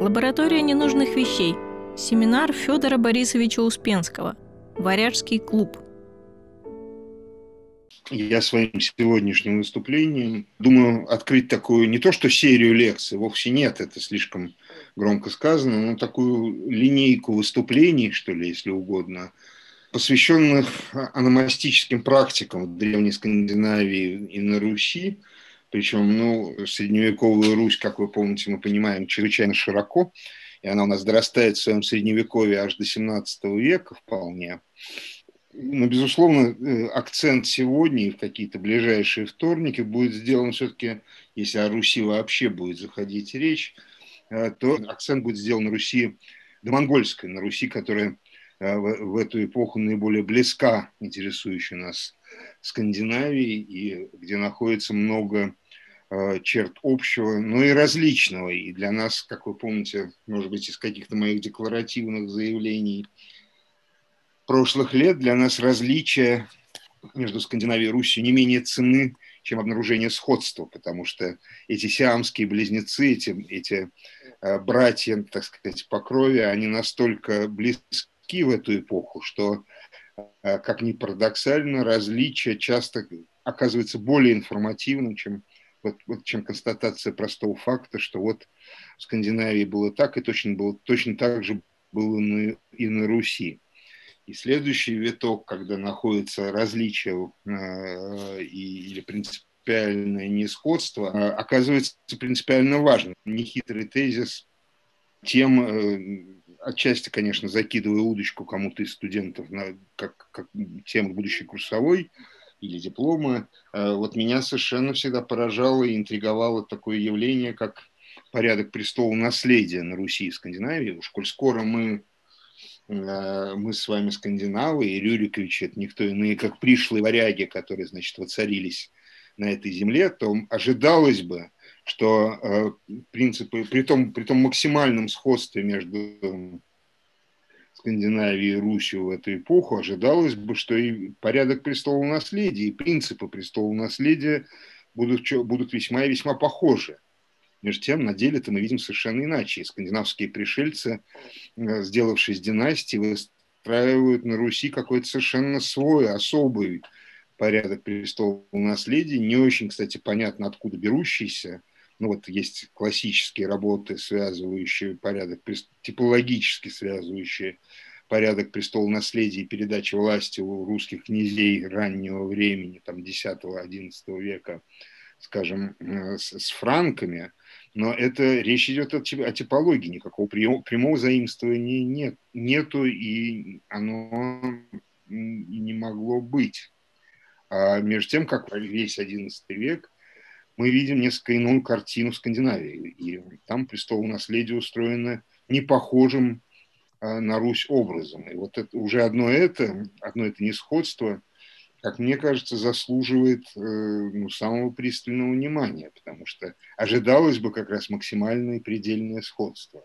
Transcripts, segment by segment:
Лаборатория ненужных вещей. Семинар Федора Борисовича Успенского. Варяжский клуб. Я своим сегодняшним выступлением думаю открыть такую, не то что серию лекций, вовсе нет, это слишком громко сказано, но такую линейку выступлений, что ли, если угодно, посвященных аномастическим практикам в Древней Скандинавии и на Руси, причем, ну, средневековую Русь, как вы помните, мы понимаем, чрезвычайно широко, и она у нас дорастает в своем средневековье аж до 17 века вполне. Но, безусловно, э, акцент сегодня и в какие-то ближайшие вторники будет сделан все-таки, если о Руси вообще будет заходить речь, э, то акцент будет сделан на Руси домонгольской, на Руси, которая э, в эту эпоху наиболее близка интересующей нас Скандинавии и где находится много черт общего, но и различного. И для нас, как вы помните, может быть, из каких-то моих декларативных заявлений прошлых лет, для нас различия между Скандинавией и Русью не менее ценны, чем обнаружение сходства, потому что эти сиамские близнецы, эти, эти э, братья, так сказать, по крови, они настолько близки в эту эпоху, что, э, как ни парадоксально, различия часто оказываются более информативным, чем вот, вот чем констатация простого факта, что вот в Скандинавии было так, и точно, было, точно так же было на, и на Руси. И следующий виток, когда находится различие э, и, или принципиальное несходство, э, оказывается принципиально важным. Нехитрый тезис тем, э, отчасти, конечно, закидывая удочку кому-то из студентов, на, как, как тему будущей курсовой, или дипломы. Э, вот меня совершенно всегда поражало и интриговало такое явление, как порядок престола наследия на Руси и Скандинавии. Уж коль скоро мы, э, мы с вами скандинавы, и Рюрикович это никто иные, как пришлые варяги, которые, значит, воцарились на этой земле, то ожидалось бы, что э, принципы, при том, при том максимальном сходстве между Скандинавии и Русью в эту эпоху, ожидалось бы, что и порядок престола наследия, и принципы престола наследия будут, будут весьма и весьма похожи. Между тем, на деле-то мы видим совершенно иначе. Скандинавские пришельцы, э, сделавшись династией, выстраивают на Руси какой-то совершенно свой, особый порядок престола наследия, не очень, кстати, понятно, откуда берущийся, ну вот есть классические работы, связывающие порядок, типологически связывающие порядок престола наследия и передачи власти у русских князей раннего времени, там 10-11 века, скажем, э, с, с франками, но это речь идет о, о типологии, никакого прямого заимствования нет, нету, и оно не могло быть. А между тем, как весь XI век мы видим несколько иную картину Скандинавии. И там престол наследия устроено не похожим а, на Русь образом. И вот это, уже одно это, одно это несходство, как мне кажется, заслуживает э, ну, самого пристального внимания, потому что ожидалось бы как раз максимальное предельное сходство.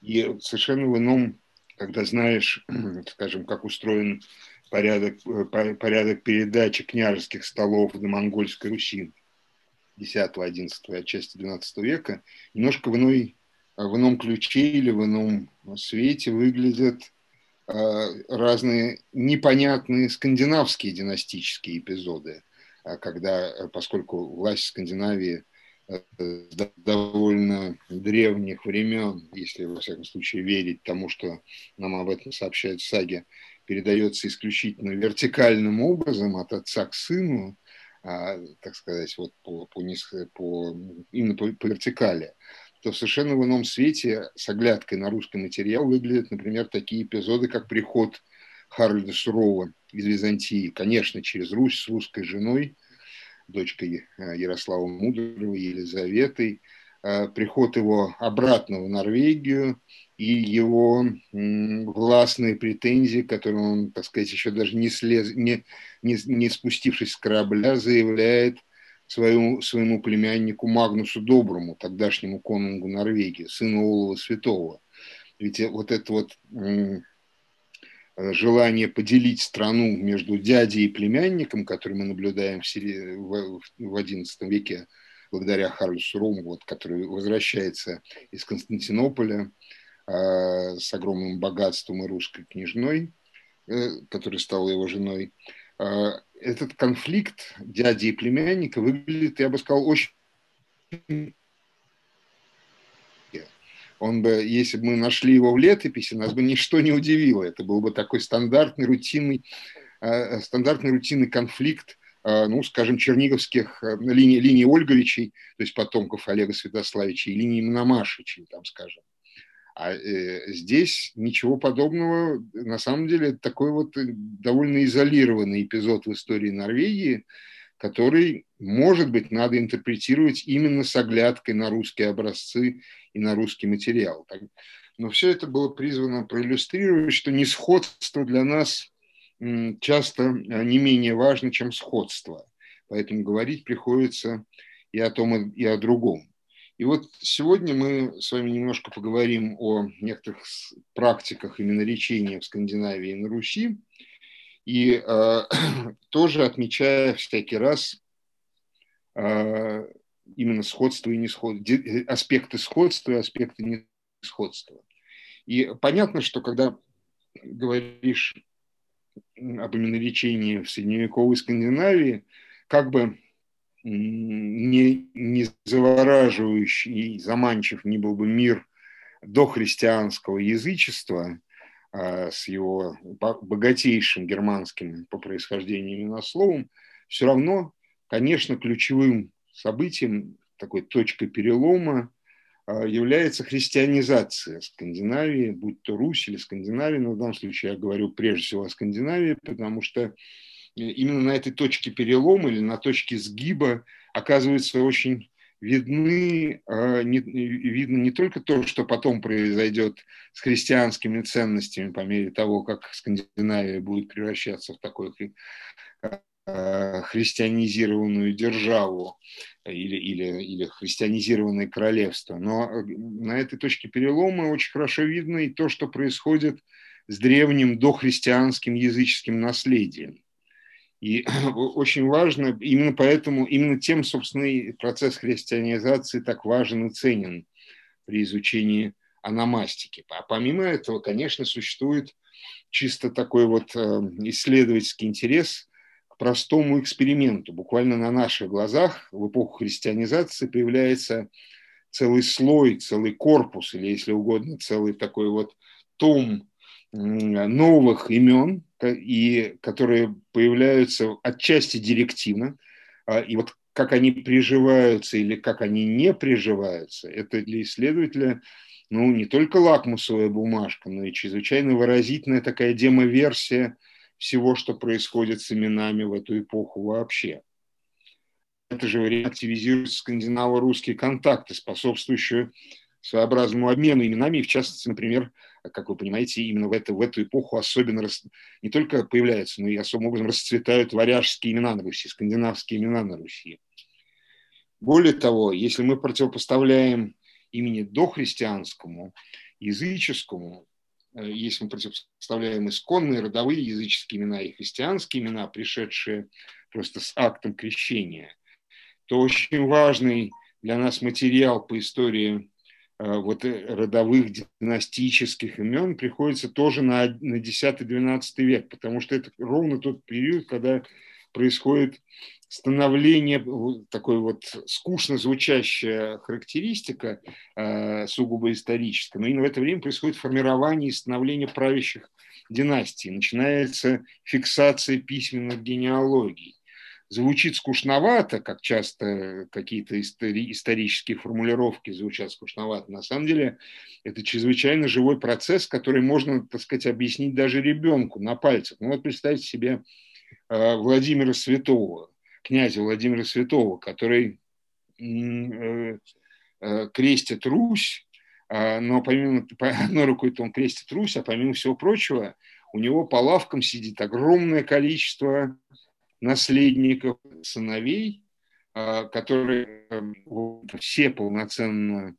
И совершенно в ином, когда знаешь, скажем, как устроен порядок, э, порядок передачи княжеских столов до монгольской Руси, X-XI, отчасти XII века, немножко в, иной, в ином ключе или в ином свете выглядят э, разные непонятные скандинавские династические эпизоды, а когда, э, поскольку власть Скандинавии э, с довольно древних времен, если во всяком случае верить тому, что нам об этом сообщают саги, передается исключительно вертикальным образом от отца к сыну, так сказать, вот по, по, по, именно по, по вертикали, то в совершенно в ином свете с оглядкой на русский материал выглядят, например, такие эпизоды, как приход Харальда Сурова из Византии, конечно, через Русь с русской женой, дочкой а, Ярослава Мудрого, Елизаветой, а, приход его обратно в Норвегию и его властные претензии, которые он, так сказать, еще даже не, слез, не, не, не спустившись с корабля, заявляет своему, своему племяннику Магнусу Доброму, тогдашнему конунгу Норвегии, сыну Олова Святого. Ведь вот это вот желание поделить страну между дядей и племянником, который мы наблюдаем в, в XI веке благодаря Харлю Суруму, вот, который возвращается из Константинополя э, с огромным богатством и русской княжной, э, которая стала его женой. Э, этот конфликт дяди и племянника выглядит, я бы сказал, очень он бы, если бы мы нашли его в летописи, нас бы ничто не удивило. Это был бы такой стандартный, рутинный, э, стандартный рутинный конфликт, э, ну, скажем, черниговских э, линий, линий Ольговичей, то есть потомков Олега Святославича, и линии Мономашичей, там, скажем. А э, здесь ничего подобного, на самом деле, такой вот довольно изолированный эпизод в истории Норвегии, который, может быть, надо интерпретировать именно с оглядкой на русские образцы и на русский материал. Но все это было призвано проиллюстрировать, что несходство для нас часто а, не менее важно, чем сходство. Поэтому говорить приходится и о том, и о другом. И вот сегодня мы с вами немножко поговорим о некоторых практиках именно речения в Скандинавии и на Руси, и э, тоже отмечая всякий раз э, именно сходство и несходство, аспекты сходства и аспекты несходства. И понятно, что когда говоришь об именно лечении в средневековой Скандинавии, как бы не, не завораживающий и заманчив не был бы мир дохристианского язычества а, с его богатейшим германским по происхождению именословом, все равно, конечно, ключевым событием, такой точкой перелома а, является христианизация Скандинавии, будь то Русь или Скандинавия, но в данном случае я говорю прежде всего о Скандинавии, потому что именно на этой точке перелома или на точке сгиба оказывается очень видны, а, видно не только то, что потом произойдет с христианскими ценностями по мере того, как Скандинавия будет превращаться в такой Э, христианизированную державу или, или, или христианизированное королевство. Но э, на этой точке перелома очень хорошо видно и то, что происходит с древним дохристианским языческим наследием. И очень важно, именно поэтому, именно тем, собственно, процесс христианизации так важен и ценен при изучении аномастики. А помимо этого, конечно, существует чисто такой вот э, исследовательский интерес простому эксперименту. Буквально на наших глазах в эпоху христианизации появляется целый слой, целый корпус, или, если угодно, целый такой вот том новых имен, и которые появляются отчасти директивно, а, и вот как они приживаются или как они не приживаются, это для исследователя ну, не только лакмусовая бумажка, но и чрезвычайно выразительная такая демоверсия всего, что происходит с именами в эту эпоху вообще. Это же время активизируются скандинаво-русские контакты, способствующие своеобразному обмену именами, в частности, например, как вы понимаете, именно в эту, в эту эпоху особенно рас... не только появляются, но и особым образом расцветают варяжские имена на Руси, скандинавские имена на Руси. Более того, если мы противопоставляем имени дохристианскому, языческому, Э, если мы противопоставляем исконные, родовые языческие имена и христианские имена, пришедшие просто с актом крещения, то очень важный для нас материал по истории вот э, родовых династических имен приходится тоже на, на 10-12 век, потому что это ровно тот период, когда происходит становление, такой вот скучно звучащая характеристика, э, сугубо историческая, но именно в это время происходит формирование и становление правящих династий, начинается фиксация письменных генеалогий. Звучит скучновато, как часто какие-то истори- исторические формулировки звучат скучновато. На самом деле это чрезвычайно живой процесс, который можно, так сказать, объяснить даже ребенку на пальцах. Ну вот представьте себе э, Владимира Святого, князя Владимира Святого, который э, э, крестит Русь, а, но помимо одной рукой он крестит Русь, а помимо всего прочего у него по лавкам сидит огромное количество наследников, сыновей, а, которые э, все полноценно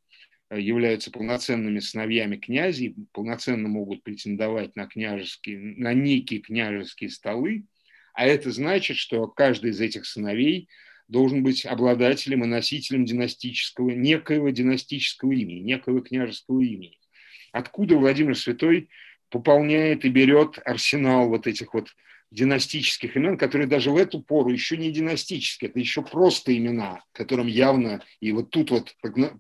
являются полноценными сыновьями князей, полноценно могут претендовать на княжеские, на некие княжеские столы, а это значит, что каждый из этих сыновей должен быть обладателем и носителем династического, некоего династического имени, некоего княжеского имени. Откуда Владимир Святой пополняет и берет арсенал вот этих вот династических имен, которые даже в эту пору еще не династические, это еще просто имена, которым явно, и вот тут вот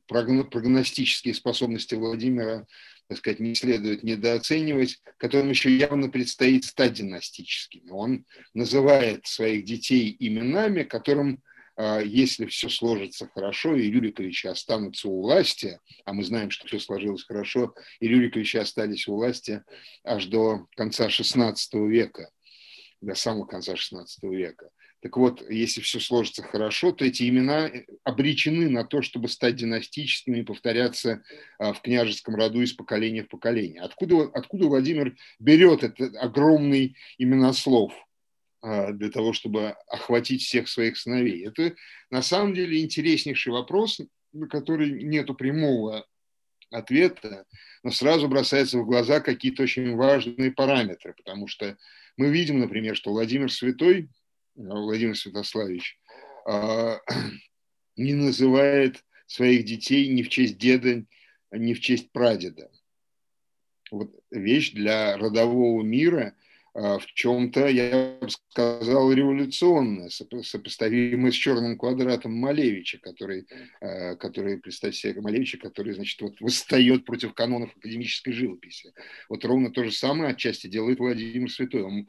прогностические способности Владимира, так сказать, не следует недооценивать, которым еще явно предстоит стать династическими. Он называет своих детей именами, которым а, если все сложится хорошо, и Рюриковичи останутся у власти, а мы знаем, что все сложилось хорошо, и Рюриковичи остались у власти аж до конца XVI века, до самого конца XVI века. Так вот, если все сложится хорошо, то эти имена обречены на то, чтобы стать династическими и повторяться а, в княжеском роду из поколения в поколение. Откуда, откуда Владимир берет этот огромный именослов а, для того, чтобы охватить всех своих сыновей? Это на самом деле интереснейший вопрос, на который нету прямого ответа, но сразу бросается в глаза какие-то очень важные параметры, потому что мы видим, например, что Владимир Святой, э, Владимир Святославич, а, не называет своих детей ни в честь деда, ни в честь прадеда. Вот вещь для родового мира в чем-то, я бы сказал, революционная, сопоставимая с черным квадратом Малевича, который, а, который представьте себе, Малевича, который, значит, вот восстает против канонов академической живописи. Вот ровно то же самое отчасти делает Владимир Святой. Он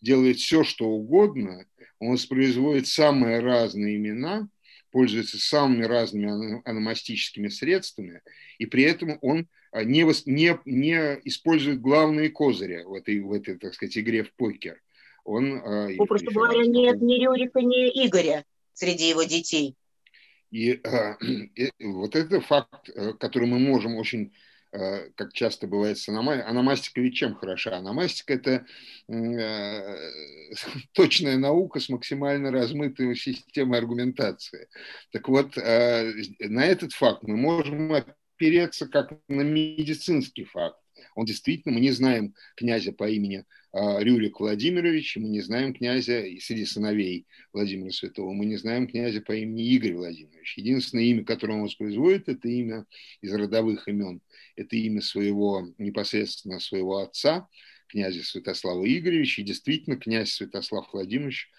делает все, что угодно, он воспроизводит самые разные имена, пользуется самыми разными аномастическими средствами, и при этом он а, не, не, не использует главные козыри в этой, в этой, так сказать, игре в покер. Он, а, Попросту говоря, нет ни Рюрика, ни Игоря среди его детей. И, и вот это факт, э, который мы можем очень как часто бывает с аномастикой. Аномастика ведь чем хороша? Аномастика – это э, точная наука с максимально размытой системой аргументации. Так вот, э, на этот факт мы можем опереться как на медицинский факт. Он действительно, мы не знаем князя по имени а, Рюрик Владимирович, мы не знаем князя среди сыновей Владимира Святого, мы не знаем князя по имени Игорь Владимирович. Единственное имя, которое он воспроизводит, это имя из родовых имен. Это имя своего, непосредственно своего отца, князя Святослава Игоревича. И действительно, князь Святослав Владимирович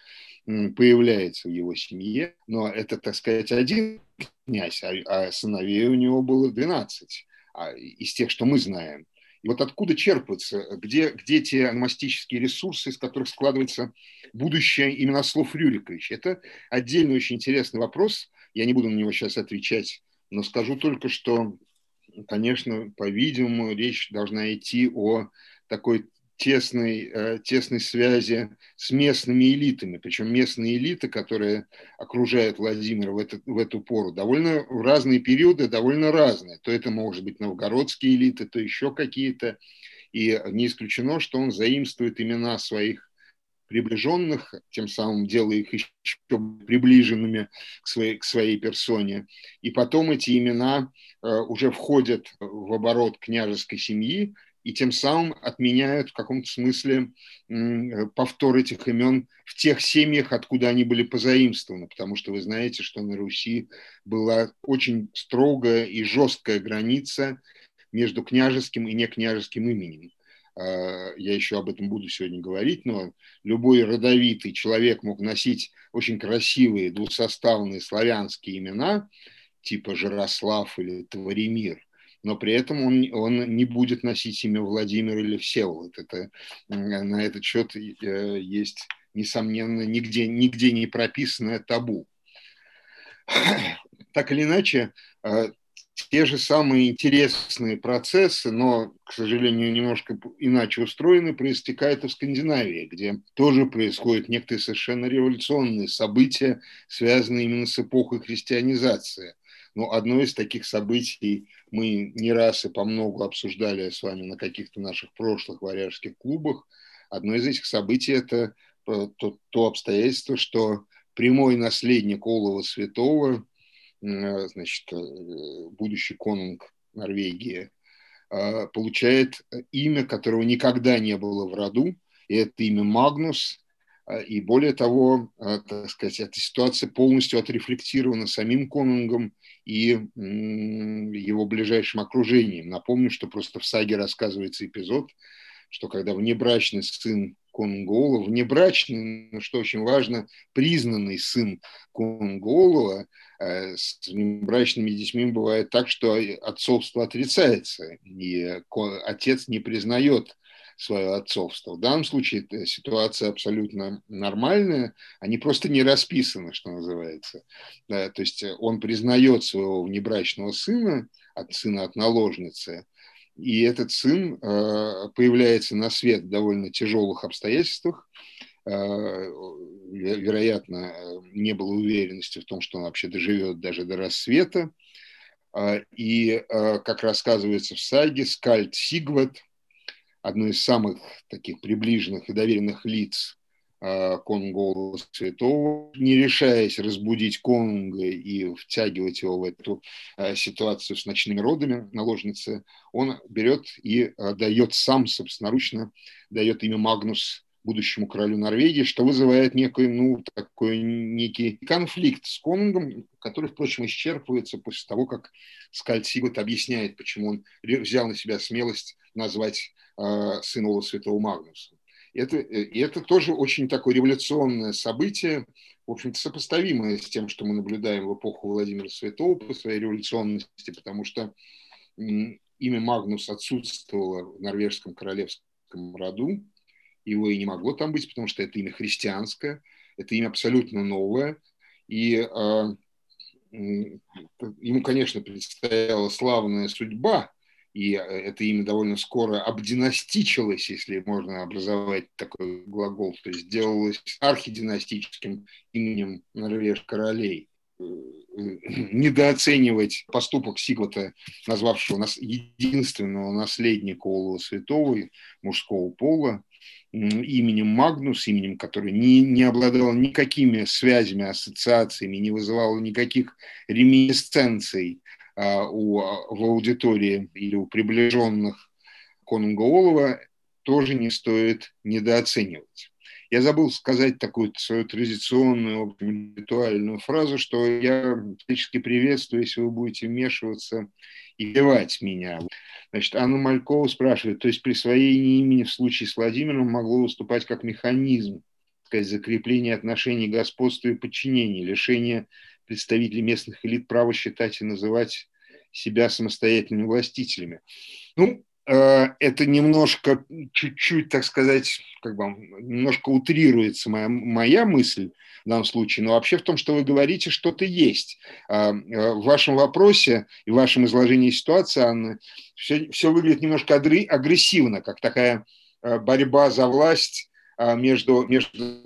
появляется в его семье, но это, так сказать, один князь, а, а сыновей у него было 12 а, из тех, что мы знаем. Вот откуда черпаются, где, где те аномастические ресурсы, из которых складывается будущее именно слов Рюриковича? Это отдельный очень интересный вопрос. Я не буду на него сейчас отвечать, но скажу только, что, конечно, по-видимому, речь должна идти о такой тесной, э, тесной связи с местными элитами. Причем местные элиты, которые окружают Владимира в, это, в эту пору, довольно в разные периоды, довольно разные. То это может быть новгородские элиты, то еще какие-то. И не исключено, что он заимствует имена своих приближенных, тем самым делая их еще приближенными к своей, к своей персоне. И потом эти имена э, уже входят в оборот княжеской семьи, и тем самым отменяют в каком-то смысле повтор этих имен в тех семьях, откуда они были позаимствованы, потому что вы знаете, что на Руси была очень строгая и жесткая граница между княжеским и некняжеским именем. А, я еще об этом буду сегодня говорить, но любой родовитый человек мог носить очень красивые двусоставные славянские имена, типа Жарослав или Творимир, но при этом он, он не будет носить имя Владимир или Всеволод. Это, на этот счет э, есть, несомненно, нигде, нигде не прописанное табу. Так или иначе, э, те же самые интересные процессы, но, к сожалению, немножко иначе устроены, проистекают в Скандинавии, где тоже происходят некоторые совершенно революционные события, связанные именно с эпохой христианизации – но одно из таких событий мы не раз и по многу обсуждали с вами на каких-то наших прошлых варяжских клубах. Одно из этих событий – это э, то, то обстоятельство, что прямой наследник Олова Святого, э, значит, э, будущий конунг Норвегии, получает имя, которого никогда не было в роду, и это имя Магнус, и более того, а, так сказать, эта ситуация полностью отрефлектирована самим Конунгом и его ближайшим окружением. Напомню, что просто в саге рассказывается эпизод, что когда внебрачный сын Конгола, внебрачный, но что очень важно, признанный сын Конгола, э, с внебрачными детьми бывает так, что отцовство отрицается, и отец не признает свое отцовство. В данном случае ситуация абсолютно нормальная, они просто не расписаны, что называется. Да, то есть он признает своего внебрачного сына, от сына от наложницы, и этот сын э, появляется на свет в довольно тяжелых обстоятельствах. Э, вероятно, не было уверенности в том, что он вообще доживет даже до рассвета. Э, и, как рассказывается в саге, Скальд Сигват, одно из самых таких приближенных и доверенных лиц э, Конгола Святого, не решаясь разбудить Конга и втягивать его в эту э, ситуацию с ночными родами наложницы, он берет и э, дает сам собственноручно, дает имя Магнус будущему королю Норвегии, что вызывает некий, ну, такой некий конфликт с Конгом, который, впрочем, исчерпывается после того, как Скальд Сигут объясняет, почему он взял на себя смелость назвать э, сына Святого Магнуса. Это, и это тоже очень такое революционное событие, в общем-то, сопоставимое с тем, что мы наблюдаем в эпоху Владимира Святого по своей революционности, потому что имя Магнус отсутствовало в норвежском королевском роду, его и не могло там быть, потому что это имя христианское, это имя абсолютно новое, и э, ему, конечно, предстояла славная судьба и э, это имя довольно скоро обдинастичилось, если можно образовать такой глагол, то есть сделалось архидинастическим именем норвежских королей. Э, недооценивать поступок Сигвата, назвавшего нас единственного наследника Олова Святого мужского пола, именем Магнус, именем, который не, не обладал никакими связями, ассоциациями, не вызывал никаких реминесценций а, у, в аудитории или у приближенных Конунга Олова тоже не стоит недооценивать. Я забыл сказать такую свою традиционную ритуальную фразу, что я всячески приветствую, если вы будете вмешиваться и певать меня. Значит, Анна Малькова спрашивает, то есть присвоение имени в случае с Владимиром могло выступать как механизм, сказать, закрепления отношений господства и подчинения, лишения представителей местных элит право считать и называть себя самостоятельными властителями. Ну, это немножко, чуть-чуть, так сказать, как бы немножко утрируется моя, моя мысль в данном случае, но вообще в том, что вы говорите, что-то есть. А, э, в вашем вопросе и в вашем изложении ситуации, Анна, все, все выглядит немножко агрессивно, как такая э, борьба за власть а, между, между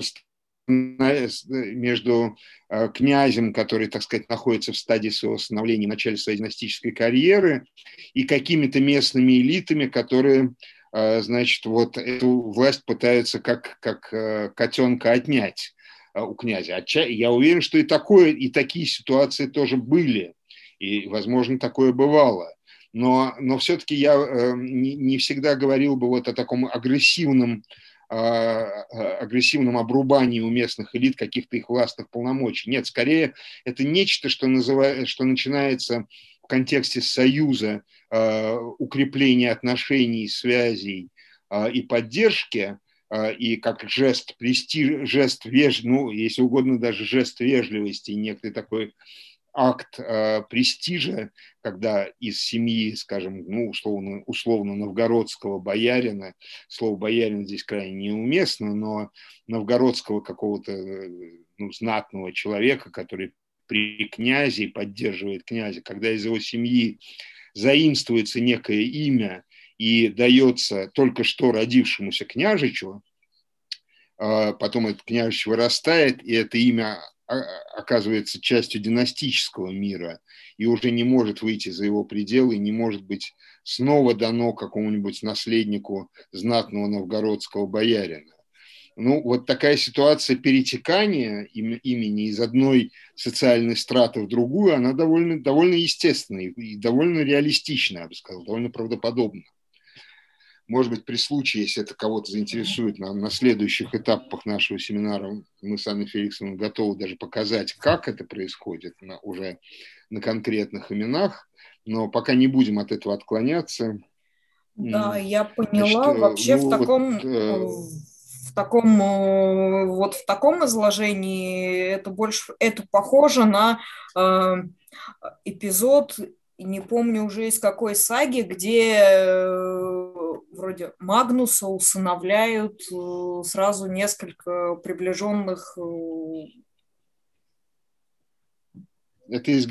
между э, князем, который, так сказать, находится в стадии своего становления, в начале своей династической карьеры, и какими-то местными элитами, которые, э, значит, вот эту власть пытаются как, как э, котенка отнять у князя. Я уверен, что и, такое, и такие ситуации тоже были, и, возможно, такое бывало. Но, но все-таки я не, не всегда говорил бы вот о таком агрессивном агрессивном обрубании у местных элит каких-то их властных полномочий. Нет, скорее это нечто, что, называет, что начинается в контексте союза, а, укрепления отношений, связей и поддержки, и как жест престиж, жест веж, ну, если угодно, даже жест вежливости, некий такой акт э, престижа, когда из семьи, скажем, ну, условно, условно новгородского боярина, слово боярин здесь крайне неуместно, но новгородского какого-то ну, знатного человека, который при князе поддерживает князя, когда из его семьи заимствуется некое имя и дается только что родившемуся княжичу, э, потом этот княжич вырастает, и это имя оказывается частью династического мира и уже не может выйти за его пределы, не может быть снова дано какому-нибудь наследнику знатного новгородского боярина. Ну, вот такая ситуация перетекания имени из одной социальной страты в другую, она довольно, довольно естественная и довольно реалистичная, я бы сказал, довольно правдоподобна. Может быть, при случае, если это кого-то заинтересует, на, на следующих этапах нашего семинара мы с Анной Феликсовной готовы даже показать, как это происходит на, уже на конкретных именах, но пока не будем от этого отклоняться. Да, я поняла. Значит, э, Вообще ну, в таком... Вот, э, в таком э, вот в таком изложении это больше это похоже на э, эпизод не помню уже из какой саги где э, вроде Магнуса усыновляют э, сразу несколько приближенных. Э, Это из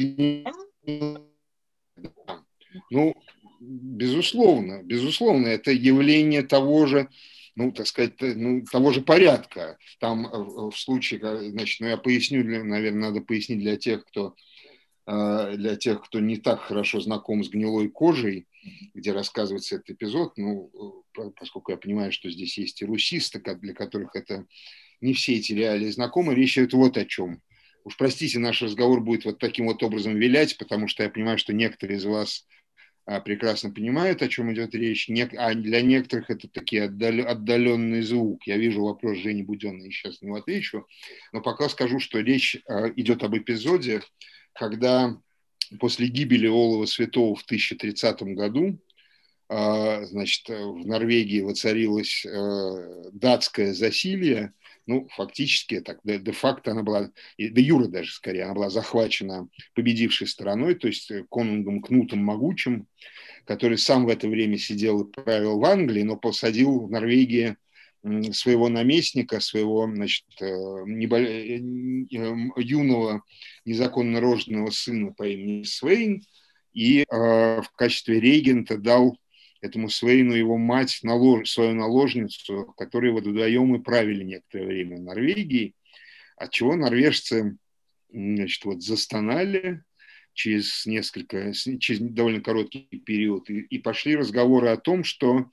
Ну, безусловно, безусловно, это явление того же, ну, так сказать, ну, того же порядка. Там в случае, значит, ну, я поясню, для, наверное, надо пояснить для тех, кто для тех, кто не так хорошо знаком с гнилой кожей, где рассказывается этот эпизод, ну, э, поскольку я понимаю, что здесь есть и русисты, для которых это не все эти реалии знакомы, речь идет вот о чем. Уж простите, наш разговор будет вот таким вот образом вилять, потому что я понимаю, что некоторые из вас а, прекрасно понимают, о чем идет речь, а для некоторых это такие отдаленный звук. Я вижу вопрос Жени Буденной, сейчас него отвечу, но пока скажу, что речь а, идет об эпизоде, когда после гибели Олова Святого в 1030 году а, значит, в Норвегии воцарилось э, датское засилье, ну, фактически, так, де-факто она была, де юра даже скорее, она была захвачена победившей стороной, то есть конунгом Кнутом Могучим, который сам в это время сидел и правил в Англии, но посадил в Норвегии своего наместника, своего значит, э, небо... Э, юного незаконно рожденного сына по имени Свейн, и э, в качестве регента дал этому Свейну его мать, налож... свою наложницу, которые вот вдвоем и правили некоторое время в Норвегии, от чего норвежцы значит, вот застонали через несколько, через довольно короткий период, и, и пошли разговоры о том, что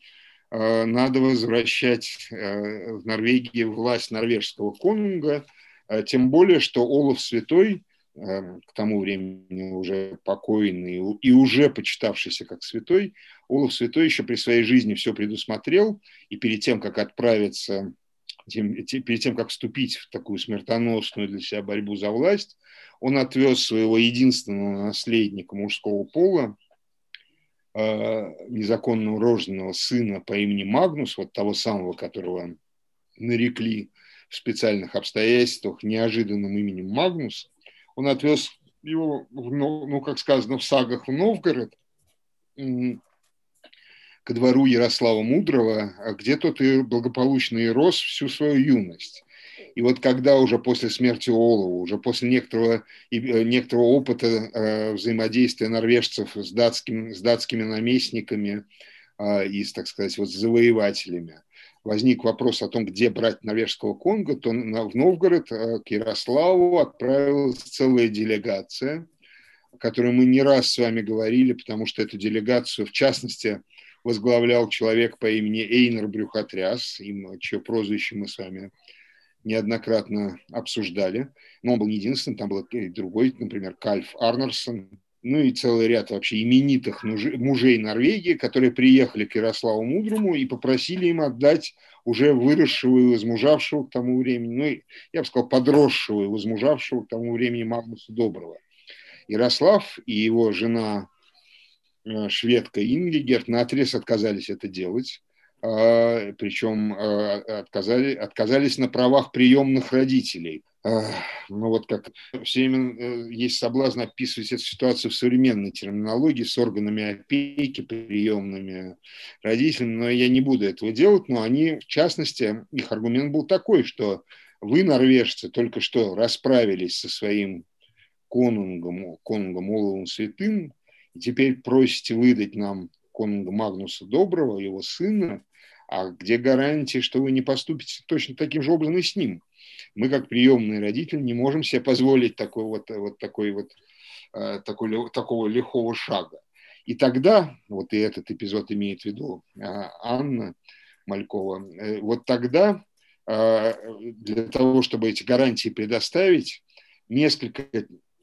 надо возвращать э, в Норвегии власть норвежского конунга, э, тем более, что Олаф Святой, к тому времени уже покойный и уже почитавшийся как святой, Олаф Святой еще при своей жизни все предусмотрел, и перед тем, как отправиться, перед тем, как вступить в такую смертоносную для себя борьбу за власть, он отвез своего единственного наследника мужского пола, Э, незаконно рожденного сына по имени Магнус, вот того самого, которого нарекли в специальных обстоятельствах неожиданным именем Магнус, он отвез его, ну, как сказано в сагах, в Новгород, ко двору Ярослава Мудрого, а где тот и благополучно и рос всю свою юность. И вот когда уже после смерти Олова, уже после некоторого, э, некоторого опыта э, взаимодействия норвежцев с, датским, с датскими наместниками э, и, так сказать, вот с завоевателями, возник вопрос о том, где брать норвежского Конго, то в Новгород э, к Ярославу отправилась целая делегация, о которой мы не раз с вами говорили, потому что эту делегацию, в частности, возглавлял человек по имени Эйнер Брюхотряс, им, чье прозвище мы с вами неоднократно обсуждали. Но он был не единственным, там был и другой, например, Кальф Арнерсон, ну и целый ряд вообще именитых мужей Норвегии, которые приехали к Ярославу Мудрому и попросили им отдать уже выросшего и возмужавшего к тому времени, ну, я бы сказал, подросшего и возмужавшего к тому времени Магнуса Доброго. Ярослав и его жена э, шведка Ингигерт на отрез отказались это делать. А, причем а, отказали, отказались на правах приемных родителей. А, ну вот как все время э, есть соблазн описывать эту ситуацию в современной терминологии с органами опеки, приемными родителями, но я не буду этого делать, но они, в частности, их аргумент был такой, что вы, норвежцы, только что расправились со своим конунгом, конунгом Оловым Святым, и теперь просите выдать нам конунга Магнуса Доброго, его сына, а где гарантия, что вы не поступите точно таким же образом и с ним? Мы, как приемные родители, не можем себе позволить такой вот, вот такой вот э, такой, такого лихого шага. И тогда, вот и этот эпизод имеет в виду э, Анна Малькова, э, вот тогда для того, чтобы эти гарантии предоставить, несколько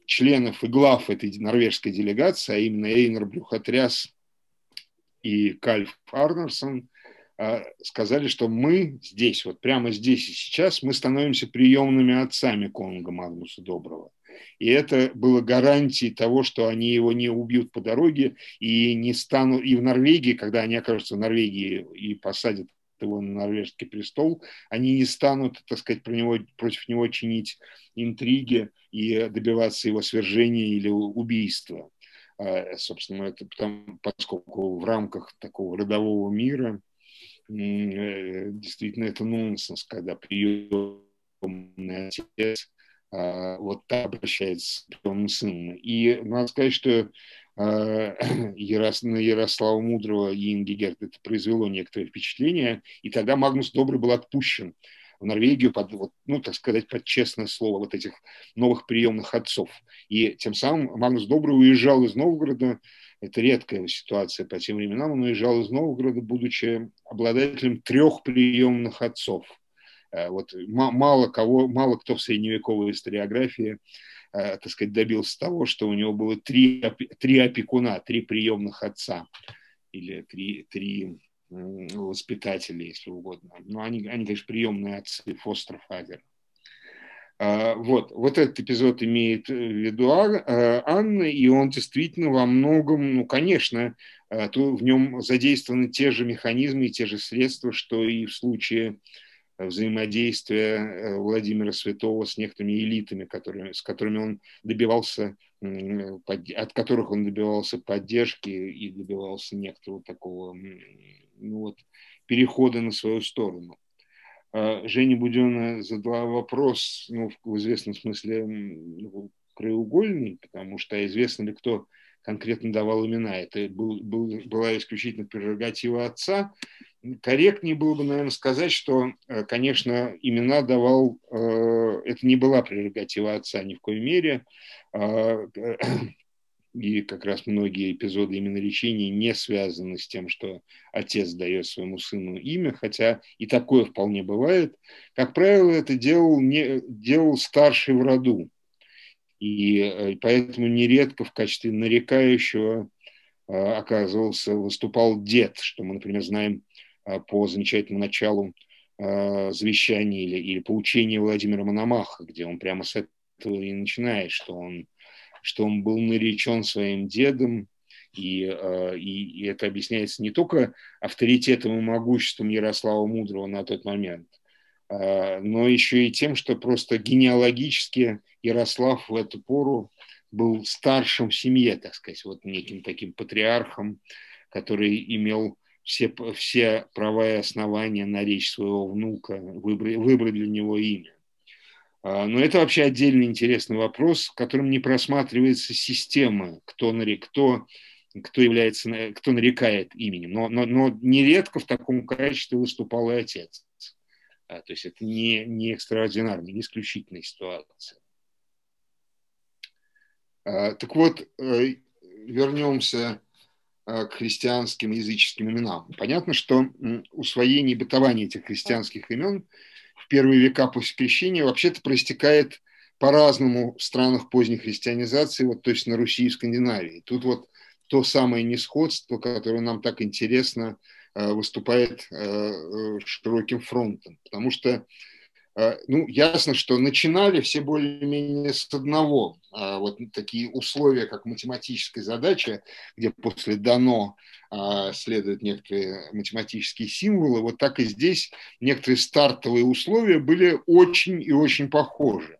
членов и глав этой норвежской делегации, а именно Эйнер Брюхотряс, и Кальф Арнерсон а, сказали, что мы здесь, вот прямо здесь и сейчас, мы становимся приемными отцами Конга Магнуса Доброго. И это было гарантией того, что они его не убьют по дороге и не станут, и в Норвегии, когда они окажутся в Норвегии и посадят его на норвежский престол, они не станут, так сказать, про него, против него чинить интриги и добиваться его свержения или убийства. А, собственно, это потому, поскольку в рамках такого родового мира э, действительно это нонсенс, когда приемный отец а, вот так обращается с приемным сыном. И надо сказать, что а, Ярос, на Ярослава Мудрого и Ингигерт это произвело некоторое впечатление, и тогда Магнус Добрый был отпущен в Норвегию под, вот, ну, так сказать, под честное слово вот этих новых приемных отцов. И тем самым Магнус Добрый уезжал из Новгорода, это редкая ситуация по тем временам, он уезжал из Новгорода, будучи обладателем трех приемных отцов. Э, вот мало кого, мало кто в средневековой историографии Э, так сказать, добился того, что у него было три, три опекуна, три приемных отца или три, три воспитателя, если угодно. Но они, они конечно, приемные отцы Фостерфадер. А, вот, вот этот эпизод имеет в виду э, Анна, и он действительно во многом, ну, конечно, э, в нем задействованы те же механизмы и те же средства, что и в случае взаимодействия э, Владимира Святого с некоторыми элитами, которые, с которыми он добивался, от которых он добивался поддержки и добивался некоторого такого ну вот, перехода на свою сторону. А Женя Будена задала вопрос, ну, в известном смысле ну, краеугольный, потому что известно ли, кто конкретно давал имена. Это был, был, была исключительно прерогатива отца, корректнее было бы, наверное, сказать, что, э, конечно, имена давал, э, это не была прерогатива отца ни в коей мере, а, и как раз многие эпизоды именно речения не связаны с тем, что отец дает своему сыну имя, хотя и такое вполне бывает. Как правило, это делал, не, делал старший в роду, и э, поэтому нередко в качестве нарекающего оказывался, выступал дед, что мы, например, знаем Э, по замечательному началу э, завещания или, или поучения Владимира Мономаха, где он прямо с этого и начинает, что он, что он был наречен своим дедом, и, э, и, и это объясняется не только авторитетом и могуществом Ярослава Мудрого на тот момент, но еще и тем, что просто генеалогически Ярослав в эту пору был старшим в семье, так сказать, вот неким таким патриархом, который имел все, все права и основания на речь своего внука, выбрать, выбрать для него имя. А, но это вообще отдельный интересный вопрос, в котором не просматривается система, кто, кто, кто, является, кто нарекает именем. Но, но, но нередко в таком качестве выступал и отец. А, то есть это не, не экстраординарная, не исключительная ситуация. А, так вот, э, вернемся к христианским языческим именам. Понятно, что усвоение и бытование этих христианских имен в первые века после крещения вообще-то проистекает по-разному в странах поздней христианизации, вот точно на Руси и Скандинавии. Тут вот то самое несходство, которое нам так интересно э, выступает э, широким фронтом. Потому что Э, ну, ясно, что начинали все более-менее с одного. А вот такие условия, как математическая задача, где после дано а, следуют некоторые математические символы, вот так и здесь некоторые стартовые условия были очень и очень похожи.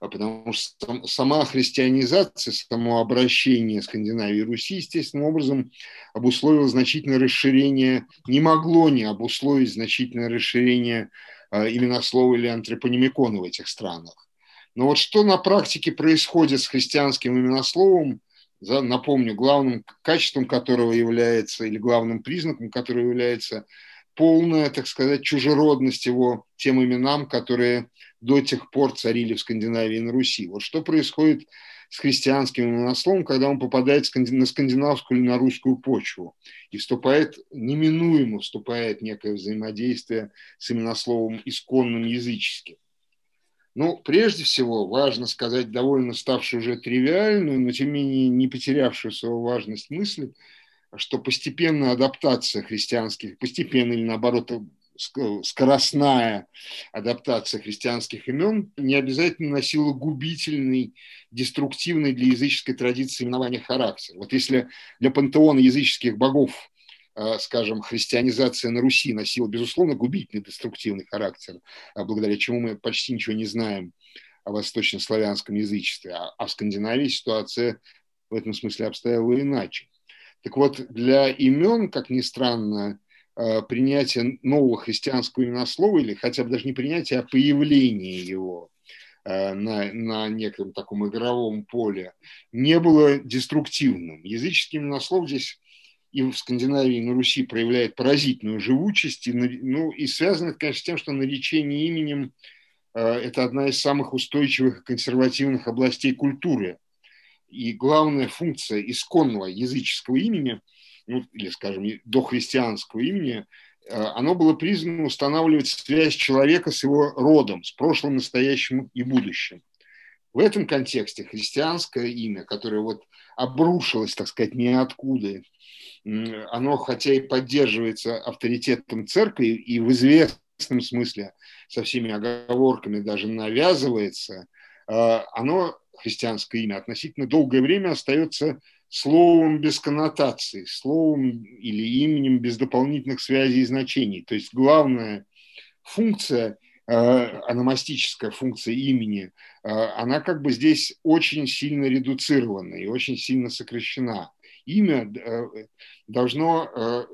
А потому что сама христианизация, само обращение Скандинавии и Руси, естественным образом, обусловило значительное расширение, не могло не обусловить значительное расширение Э, именослова или антропонимикона в этих странах. Но вот что на практике происходит с христианским именословом, напомню, главным качеством которого является, или главным признаком которого является полная, так сказать, чужеродность его тем именам, которые до тех пор царили в Скандинавии и на Руси. Вот что происходит с христианским именословом, когда он попадает на скандинавскую или на русскую почву и вступает, неминуемо вступает некое взаимодействие с именословом исконным языческим. Ну, прежде всего, важно сказать довольно ставшую уже тривиальную, но тем не менее не потерявшую свою важность мысль, что постепенная адаптация христианских, постепенно или наоборот скоростная адаптация христианских имен не обязательно носила губительный, деструктивный для языческой традиции именования характер. Вот если для пантеона языческих богов э, скажем, христианизация на Руси носила, безусловно, губительный, деструктивный характер, а благодаря чему мы почти ничего не знаем о восточнославянском язычестве. А, а в Скандинавии ситуация в этом смысле обстояла иначе. Так вот, для имен, как ни странно, Э, принятие нового христианского именослова, или хотя бы даже не принятие, а появление его э, на, на неком таком игровом поле, не было деструктивным. Языческий именослов здесь и в Скандинавии, и на Руси проявляет поразительную живучесть, и, ну, и связано, конечно, с тем, что наречение именем э, – это одна из самых устойчивых консервативных областей культуры. И главная функция исконного языческого имени – ну, или, скажем, дохристианского имени, э, оно было призвано устанавливать связь человека с его родом, с прошлым, настоящим и будущим. В этом контексте христианское имя, которое вот обрушилось, так сказать, ниоткуда, оно хотя и поддерживается авторитетом церкви и в известном смысле со всеми оговорками даже навязывается, э, оно, христианское имя, относительно долгое время остается словом без коннотации, словом или именем без дополнительных связей и значений. То есть главная функция, э, аномастическая функция имени, э, она как бы здесь очень сильно редуцирована и очень сильно сокращена. Имя э, должно,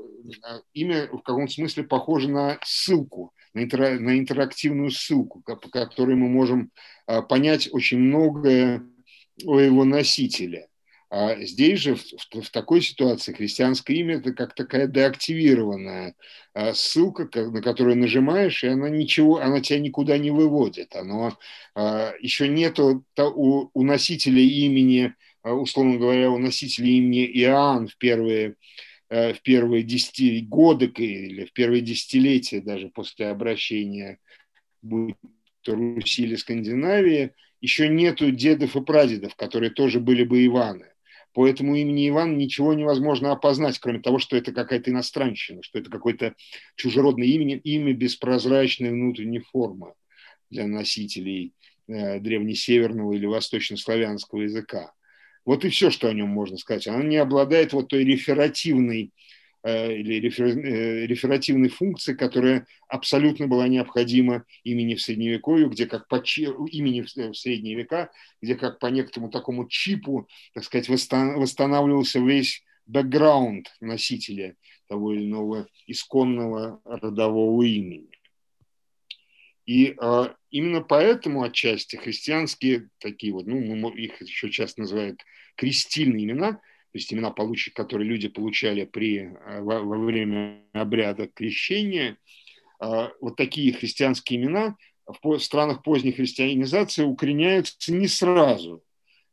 имя в каком-то смысле похоже на ссылку, на, интер, на интерактивную ссылку, по которой мы можем понять очень многое о его носителе – а здесь же, в, в, в такой ситуации, христианское имя – это как такая деактивированная а, ссылка, на которую нажимаешь, и она ничего, она тебя никуда не выводит. Оно, а, еще нету у, у носителя имени, а, условно говоря, у носителя имени Иоанн в первые в первые десяти годы или в первые десятилетия даже после обращения будь то Руси или Скандинавии, еще нету дедов и прадедов, которые тоже были бы Иваны по этому имени Иван ничего невозможно опознать, кроме того, что это какая-то иностранщина, что это какое-то чужеродное имя, имя без прозрачной внутренней формы для носителей э, древнесеверного или восточнославянского языка. Вот и все, что о нем можно сказать. Она не обладает вот той реферативной или э, реферативной функции, которая абсолютно была необходима имени в Средневековье, где как по имени в Средние века, где как по некоторому такому чипу, так сказать, восстанавливался весь бэкграунд носителя того или иного исконного родового имени. И э, именно поэтому отчасти христианские такие вот, ну, их еще часто называют крестильные имена – то есть имена, получ... которые люди получали при, э, во, во время обряда крещения, а, вот такие христианские имена в странах поздней христианизации укореняются не сразу.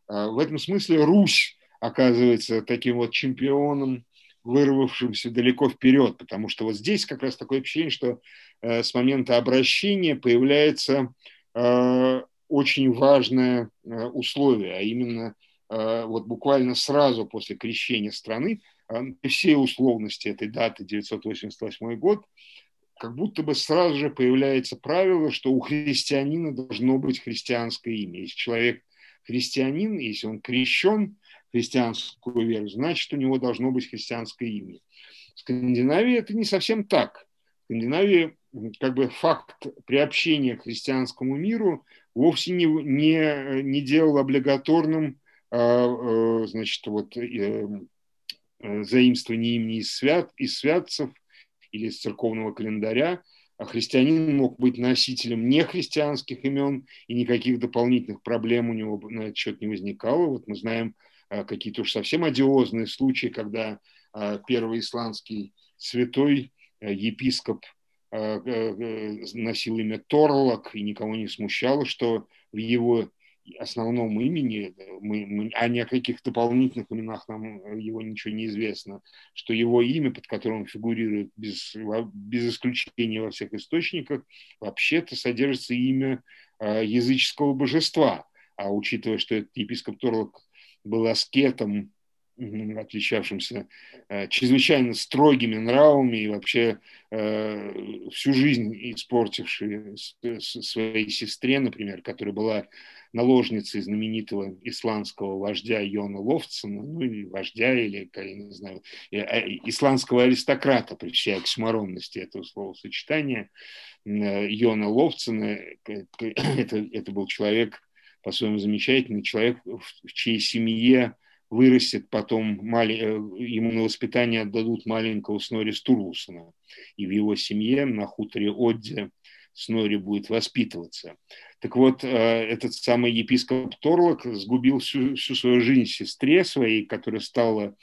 А, в этом смысле Русь оказывается таким вот чемпионом, вырвавшимся далеко вперед, потому что вот здесь как раз такое ощущение, что э, с момента обращения появляется э, очень важное условие, а именно Э, вот буквально сразу после крещения страны, э, все условности этой даты, 988 год, как будто бы сразу же появляется правило, что у христианина должно быть христианское имя. Если человек христианин, если он крещен христианскую веру, значит, у него должно быть христианское имя. В Скандинавии это не совсем так. В Скандинавии как бы факт приобщения к христианскому миру вовсе не, не, не делал облигаторным э, значит, вот э, э, заимствование имени из, свят, из святцев или из церковного календаря, а христианин мог быть носителем нехристианских имен, и никаких дополнительных проблем у него на этот счет не возникало. Вот мы знаем какие-то уж совсем одиозные случаи, когда первый исландский святой епископ носил имя Торлок, и никого не смущало, что в его основном имени, мы, мы, а ни о каких дополнительных именах нам э, его ничего не известно, что его имя, под которым фигурирует без, без исключения во всех источниках, вообще-то содержится имя э, языческого божества. А учитывая, что этот епископ Торлок был аскетом отличавшимся э, чрезвычайно строгими нравами и вообще э, всю жизнь испортивший своей сестре, например, которая была наложницей знаменитого исландского вождя Йона Ловцена, ну или вождя, или, я не знаю, исландского аристократа, при всей оксюморонности этого словосочетания, Йона Ловцена, это, это был человек, по-своему замечательный человек, в чьей семье вырастет потом, э, ему на воспитание отдадут маленького Снори Стурлусона. И в его семье на хуторе Одде Снори будет воспитываться. Так вот, э, этот самый епископ Торлок сгубил всю, всю свою жизнь сестре своей, которая стала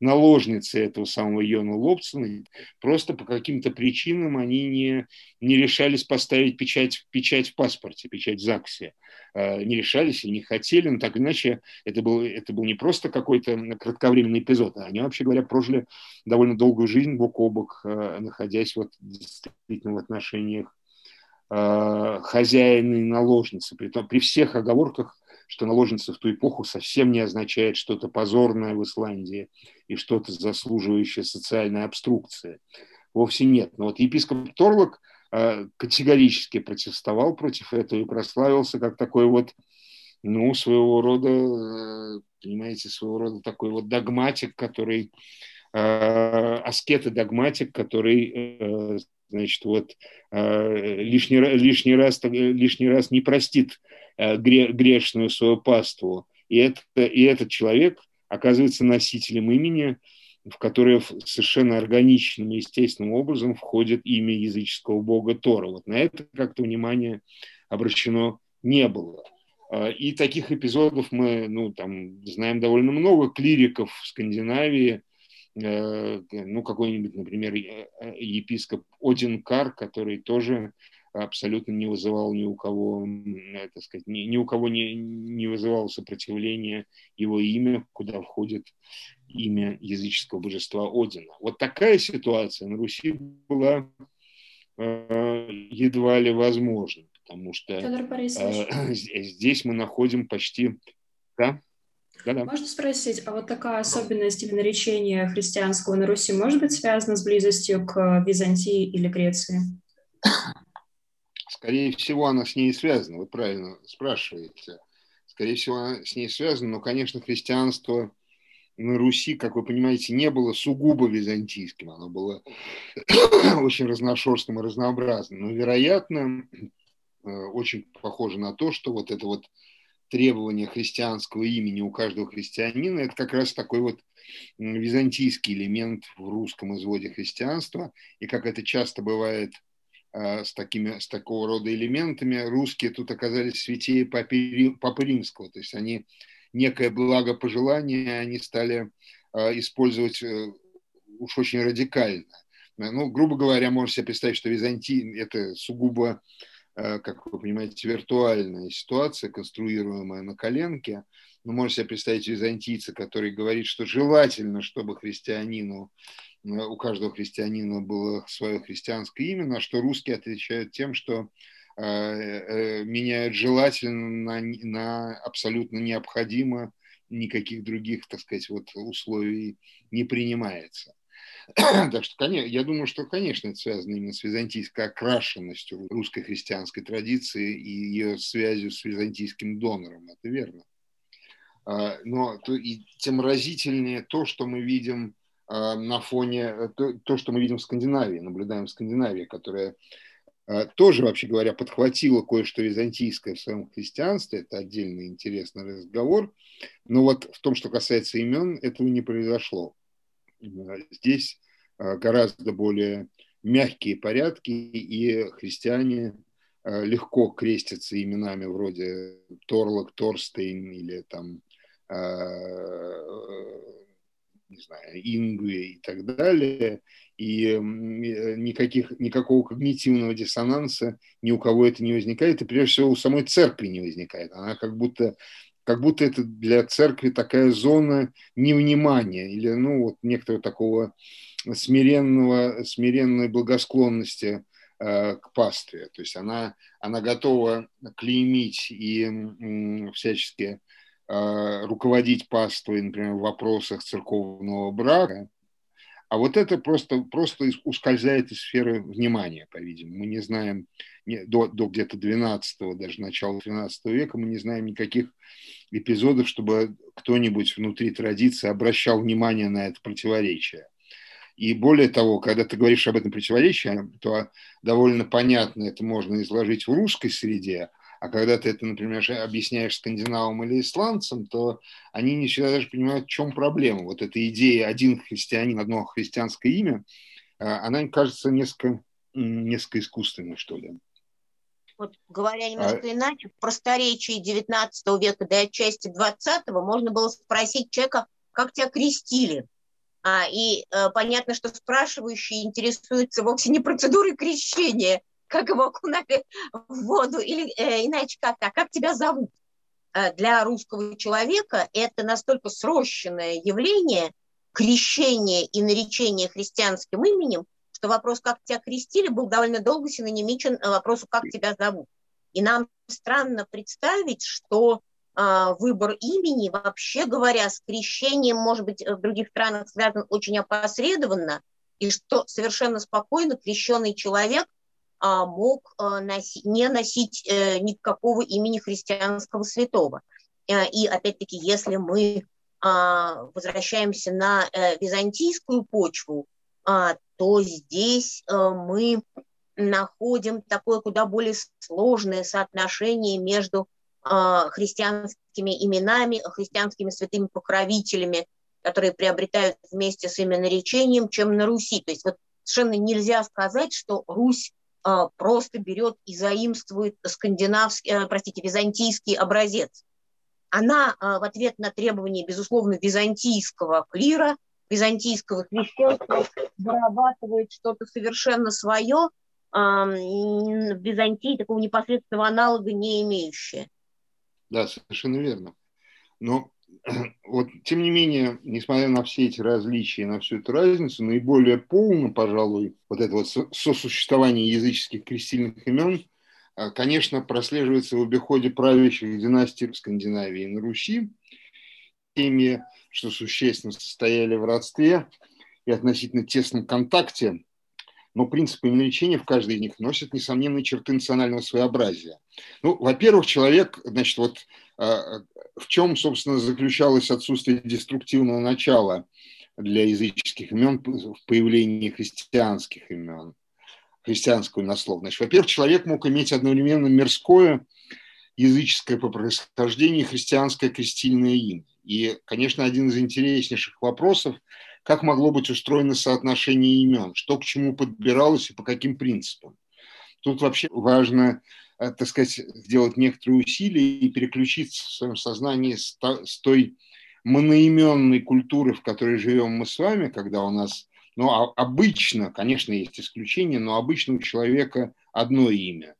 наложницы этого самого Йона Лобсона, просто по каким-то причинам они не, не решались поставить печать, печать в паспорте, печать в ЗАГСе. А, не решались или не хотели, но так иначе это был, это был не просто какой-то кратковременный эпизод, а они, вообще говоря, прожили довольно долгую жизнь бок о бок, а, находясь вот действительно в отношениях а, хозяина и наложницы, при, том, при всех оговорках, что наложница в ту эпоху совсем не означает что-то позорное в Исландии и что-то заслуживающее социальной обструкции. Вовсе нет. Но вот епископ Торлок э, категорически протестовал против этого и прославился как такой вот, ну, своего рода, э, понимаете, своего рода такой вот догматик, который э, аскет и догматик, который значит, вот лишний, лишний, раз, лишний раз не простит Э, грешную свою паству. И, это, и этот человек оказывается носителем имени, в которое совершенно органичным и естественным образом входит имя языческого бога Тора. Вот на это как-то внимание обращено не было. И таких эпизодов мы ну, там, знаем довольно много. Клириков в Скандинавии, э, ну, какой-нибудь, например, э, епископ Один Кар, который тоже абсолютно не вызывал ни у кого, так сказать, ни, ни у кого не, не вызывало сопротивления его имя, куда входит имя языческого божества Одина. Вот такая ситуация на Руси была э, едва ли возможна, потому что э, здесь мы находим почти... Да? Да-да. Можно спросить, а вот такая особенность именно речения христианского на Руси может быть связана с близостью к Византии или Греции? Скорее всего, она с ней связана, вы правильно спрашиваете. Скорее всего, она с ней связана, но, конечно, христианство на Руси, как вы понимаете, не было сугубо византийским, оно было очень разношерстным и разнообразным. Но, вероятно, э, очень похоже на то, что вот это вот требование христианского имени у каждого христианина, это как раз такой вот византийский элемент в русском изводе христианства. И как это часто бывает Э, с, такими, с такого рода элементами, русские тут оказались святее Папы, Римского. То есть они некое благопожелание они стали э, использовать э, уж очень радикально. Ну, грубо говоря, можно себе представить, что Византия – это сугубо, как вы понимаете, виртуальная ситуация, конструируемая на коленке. Но можно себе представить византийца, который говорит, что желательно, чтобы христианину у каждого христианина было свое христианское имя, на что русские отвечают тем, что э, э, меняют желательно на, на абсолютно необходимо, никаких других, так сказать, вот условий не принимается. Так что, конечно, я думаю, что, конечно, это связано именно с византийской окрашенностью русской христианской традиции и ее связью с византийским донором. Это верно. А, но и тем разительнее то, что мы видим а, на фоне э, то, то, что мы видим в Скандинавии, наблюдаем в Скандинавии, которая а, тоже, вообще говоря, подхватила кое-что византийское в своем христианстве, это отдельный интересный разговор, но вот в том, что касается имен, этого не произошло. Здесь а, гораздо более мягкие порядки, и христиане легко крестятся именами вроде Торлок, Торстейн или там не знаю, Ингве и так далее, и э, никаких, никакого когнитивного диссонанса ни у кого это не возникает, и прежде всего у самой церкви не возникает. Она как будто, как будто это для церкви такая зона невнимания или ну, вот некоторого такого смиренного, смиренной благосклонности э, к пастве. То есть она, она готова клеймить и всячески руководить паствой, например, в вопросах церковного брака, а вот это просто, просто ускользает из сферы внимания, по-видимому. Мы не знаем до, до где-то 12 даже начала 12 века, мы не знаем никаких эпизодов, чтобы кто-нибудь внутри традиции обращал внимание на это противоречие. И более того, когда ты говоришь об этом противоречии, то довольно понятно это можно изложить в русской среде, а когда ты это, например, объясняешь скандинавам или исландцам, то они не всегда даже понимают, в чем проблема. Вот эта идея «один христианин, одно христианское имя», а, она им кажется несколько, несколько искусственной, что ли. Вот говоря немножко а... иначе, в просторечии XIX века до отчасти XX можно было спросить человека, как тебя крестили. А, и э, понятно, что спрашивающий интересуется вовсе не процедурой крещения, как его окунали в воду, или э, иначе как, а как тебя зовут? Э, для русского человека это настолько срощенное явление, крещение и наречение христианским именем, что вопрос, как тебя крестили, был довольно долго синонимичен э, вопросу, как тебя зовут. И нам странно представить, что э, выбор имени, вообще говоря, с крещением, может быть, в других странах связан очень опосредованно, и что совершенно спокойно крещенный человек а, мог а, носить, не носить э, никакого имени христианского святого. Э, и опять-таки, если мы а, возвращаемся на э, византийскую почву, то здесь мы находим такое куда более сложное соотношение между христианскими именами, христианскими святыми покровителями, которые приобретают вместе с именоречением, чем на Руси. То есть вот совершенно нельзя сказать, что Русь а, просто берет и заимствует скандинавский, э, простите, византийский образец. Она а, в ответ на требования, безусловно, византийского клира, византийского христианства вырабатывает что-то совершенно свое, а, в Византии такого непосредственного аналога не имеющее. Да, совершенно верно. Но вот, тем не менее, несмотря на все эти различия, на всю эту разницу, наиболее полно, пожалуй, вот это вот сосуществование языческих крестильных имен, а, конечно, прослеживается в обиходе правящих династий в Скандинавии и на Руси, семьи, что существенно состояли в родстве и относительно тесном контакте, но принципы именовичения в каждой из них носят несомненные черты национального своеобразия. Ну, во-первых, человек, значит, вот в чем, собственно, заключалось отсутствие деструктивного начала для языческих имен в появлении христианских имен, христианскую насловность. Во-первых, человек мог иметь одновременно мирское, языческое по происхождению христианское крестильное имя. И, конечно, один из интереснейших вопросов, как могло быть устроено соотношение имен, что к чему подбиралось и по каким принципам. Тут вообще важно так сказать, сделать некоторые усилия и переключиться в своем сознании с, с той моноименной культуры, в которой живем мы с вами, когда у нас, ну, а, обычно, конечно, есть исключения, но обычно у человека одно имя.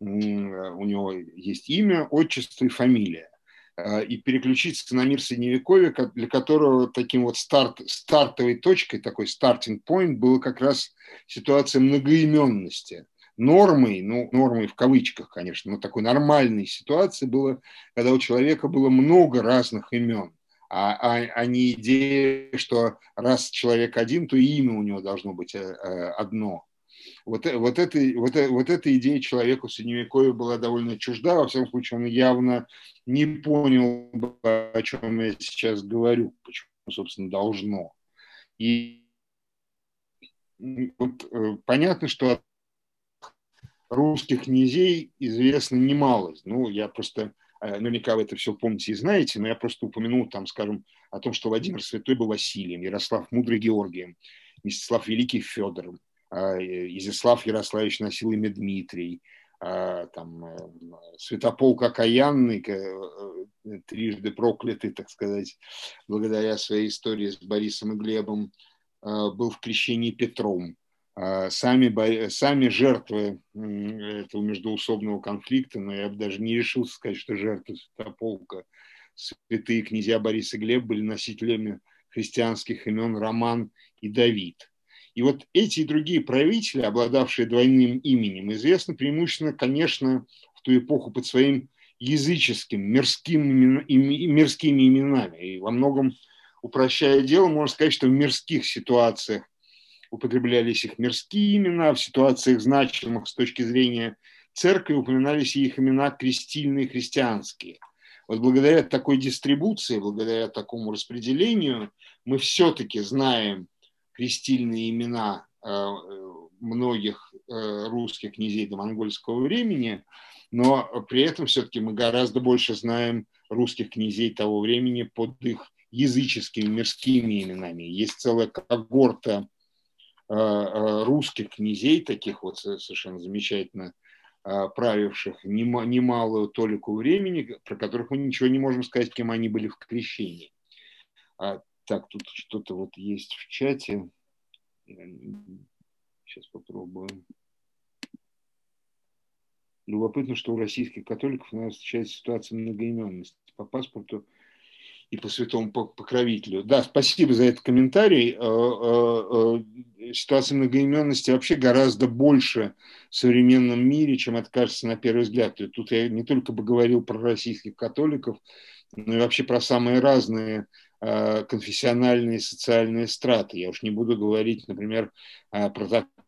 У него есть имя, отчество и фамилия. Э, и переключиться на мир Средневековья, для которого таким вот старт, стартовой точкой, такой starting point, была как раз ситуация многоименности – нормой, ну, нормой в кавычках, конечно, но такой нормальной ситуации было, когда у человека было много разных имен, а, а, а не идея, что раз человек один, то имя у него должно быть э, э, одно. Вот, э, вот, это, вот, вот эта идея человеку в Средневековье была довольно чужда, во всяком случае, он явно не понял, о чем я сейчас говорю, почему, собственно, должно. И вот, понятно, что русских князей известно немало. Ну, я просто, э, наверняка вы это все помните и знаете, но я просто упомянул там, скажем, о том, что Владимир Святой был Василием, Ярослав Мудрый Георгием, Мстислав Великий Федором, а, Изяслав Ярославич носил имя Дмитрий, а, там, э, Святополк Окаянный, э, трижды проклятый, так сказать, благодаря своей истории с Борисом и Глебом, был в крещении Петром. А, сами, сами жертвы этого междуусобного конфликта, но я бы даже не решился сказать, что жертвы Святополка, святые князья Борис и Глеб были носителями христианских имен Роман и Давид. И вот эти и другие правители, обладавшие двойным именем, известны преимущественно, конечно, в ту эпоху под своим языческим, мирским, мирскими именами. И во многом, упрощая дело, можно сказать, что в мирских ситуациях употреблялись их мирские имена, в ситуациях значимых с точки зрения церкви упоминались их имена крестильные христианские. Вот благодаря такой дистрибуции, благодаря такому распределению, мы все-таки знаем крестильные имена э, многих э, русских князей до монгольского времени, но при этом все-таки мы гораздо больше знаем русских князей того времени под их языческими мирскими именами. Есть целая когорта русских князей, таких вот совершенно замечательно правивших немалую толику времени, про которых мы ничего не можем сказать, кем они были в крещении. А, так, тут что-то вот есть в чате. Сейчас попробуем. Любопытно, что у российских католиков у нас встречается ситуация многоименности по паспорту и по святому покровителю. Да, спасибо за этот комментарий. Э, э, э, ситуация многоименности вообще гораздо больше в современном мире, чем это кажется на первый взгляд. И тут я не только бы говорил про российских католиков, но и вообще про самые разные конфессиональные социальные страты. Я уж не буду говорить, например, про татарские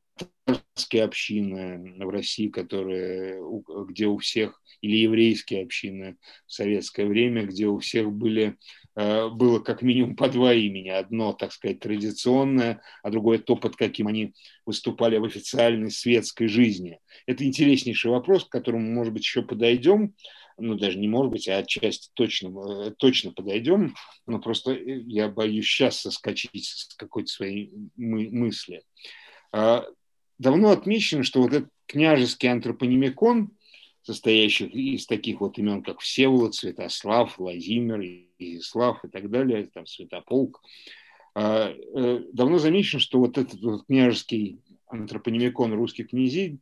общины в России, которые, где у всех, или еврейские общины в советское время, где у всех были, э, было как минимум по два имени. Одно, так сказать, традиционное, а другое то, под каким они выступали в официальной светской жизни. Это интереснейший вопрос, к которому, может быть, еще подойдем ну, даже не может быть, а отчасти точно, э, точно подойдем, но просто э, я боюсь сейчас соскочить с какой-то своей мы, мысли. Давно отмечено, что вот этот княжеский антропонимикон, состоящий из таких вот имен, как Всеволод, Святослав, Владимир, Изяслав и так далее, там Святополк, а, э, давно замечено, что вот этот вот княжеский антропонимикон русских князей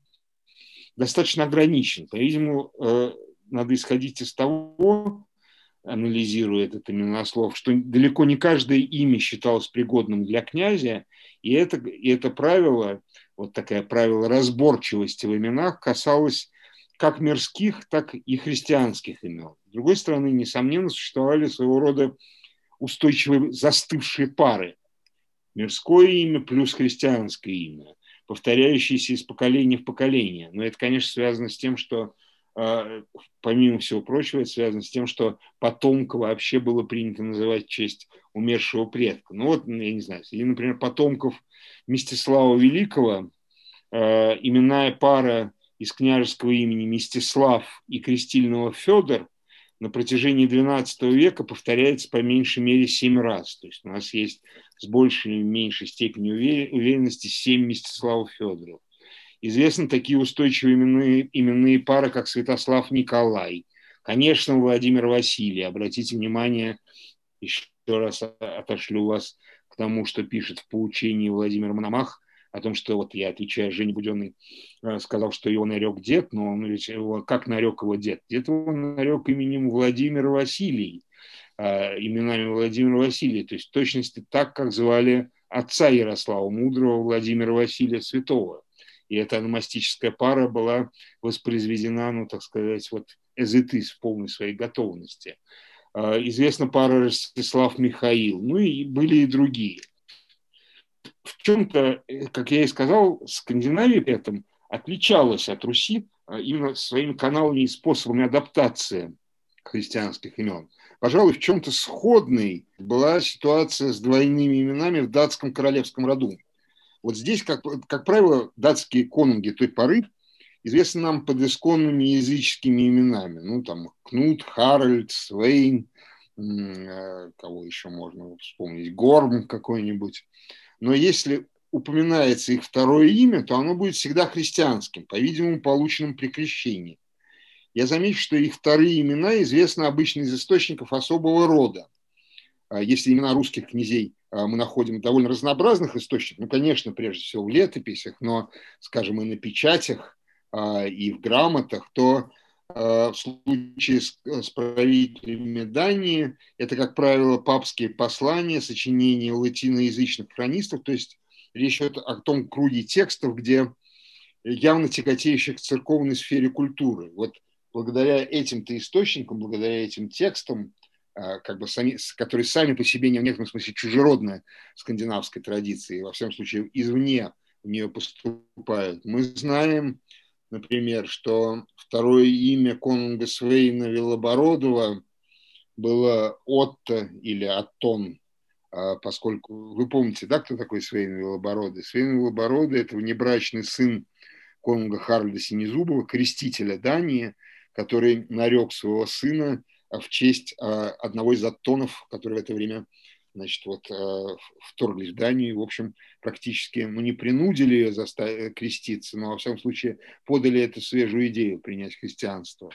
достаточно ограничен. По-видимому, э, надо исходить из того, анализируя этот именослов, что далеко не каждое имя считалось пригодным для князя, и это, и это правило, вот такое правило разборчивости в именах касалось как мирских, так и христианских имен. С другой стороны, несомненно, существовали своего рода устойчивые застывшие пары. Мирское имя плюс христианское имя, повторяющиеся из поколения в поколение. Но это, конечно, связано с тем, что помимо всего прочего, это связано с тем, что потомка вообще было принято называть в честь умершего предка. Ну вот, я не знаю, или, например, потомков Мстислава Великого, а, именная пара из княжеского имени Мстислав и крестильного Федор на протяжении XII века повторяется по меньшей мере семь раз. То есть у нас есть с большей или меньшей степенью уверенности семь Мстиславов Федоров. Известны такие устойчивые именные, именные пары, как Святослав Николай, конечно, Владимир Василий. Обратите внимание, еще раз отошлю вас к тому, что пишет в поучении Владимир Мономах, о том, что вот я, отвечая Жене Буденный, э, сказал, что его нарек дед, но он ведь его, как нарек его дед? Дед его нарек именем Владимир Василий, э, именами Владимира Василия, то есть в точности так, как звали отца Ярослава Мудрого Владимира Василия Святого. И эта аномастическая пара была воспроизведена, ну, так сказать, вот эзетис в полной своей готовности. А, известна пара Ростислав Михаил, ну и были и другие. В чем-то, э, как я и сказал, Скандинавия при этом отличалась от Руси а, именно своими каналами и способами адаптации христианских имен. Пожалуй, в чем-то сходной была ситуация с двойными именами в датском королевском роду. Вот здесь, как, как правило, датские конунги той поры известны нам под исконными языческими именами. Ну, там, Кнут, Харальд, Свейн, э, кого еще можно вспомнить, Горм какой-нибудь. Но если упоминается их второе имя, то оно будет всегда христианским, по-видимому, полученным при крещении. Я замечу, что их вторые имена известны обычно из источников особого рода. А если имена русских князей мы находим довольно разнообразных источников, ну, конечно, прежде всего в летописях, но, скажем, и на печатях, а, и в грамотах, то в случае с, с правителями Дании это, как правило, папские послания, сочинения латиноязычных хронистов, то есть речь идет о том круге текстов, где явно тяготеющих к церковной сфере культуры. Вот благодаря этим-то источникам, благодаря этим текстам, как бы сами, которые сами по себе не в некотором смысле чужеродны скандинавской традиции, во всяком случае извне в нее поступают. Мы знаем, например, что второе имя конунга Свейна Велобородова было Отто или Аттон, а, поскольку вы помните, да, кто такой Свейн Велобородый? Свейн Велобородый – это внебрачный сын конунга Харльда Синезубова, крестителя Дании, который нарек своего сына в честь а, одного из аттонов, который в это время значит, вот, а, вторглись в Данию, в общем, практически, ну, не принудили ее заставить креститься, но, во всяком случае, подали эту свежую идею принять христианство.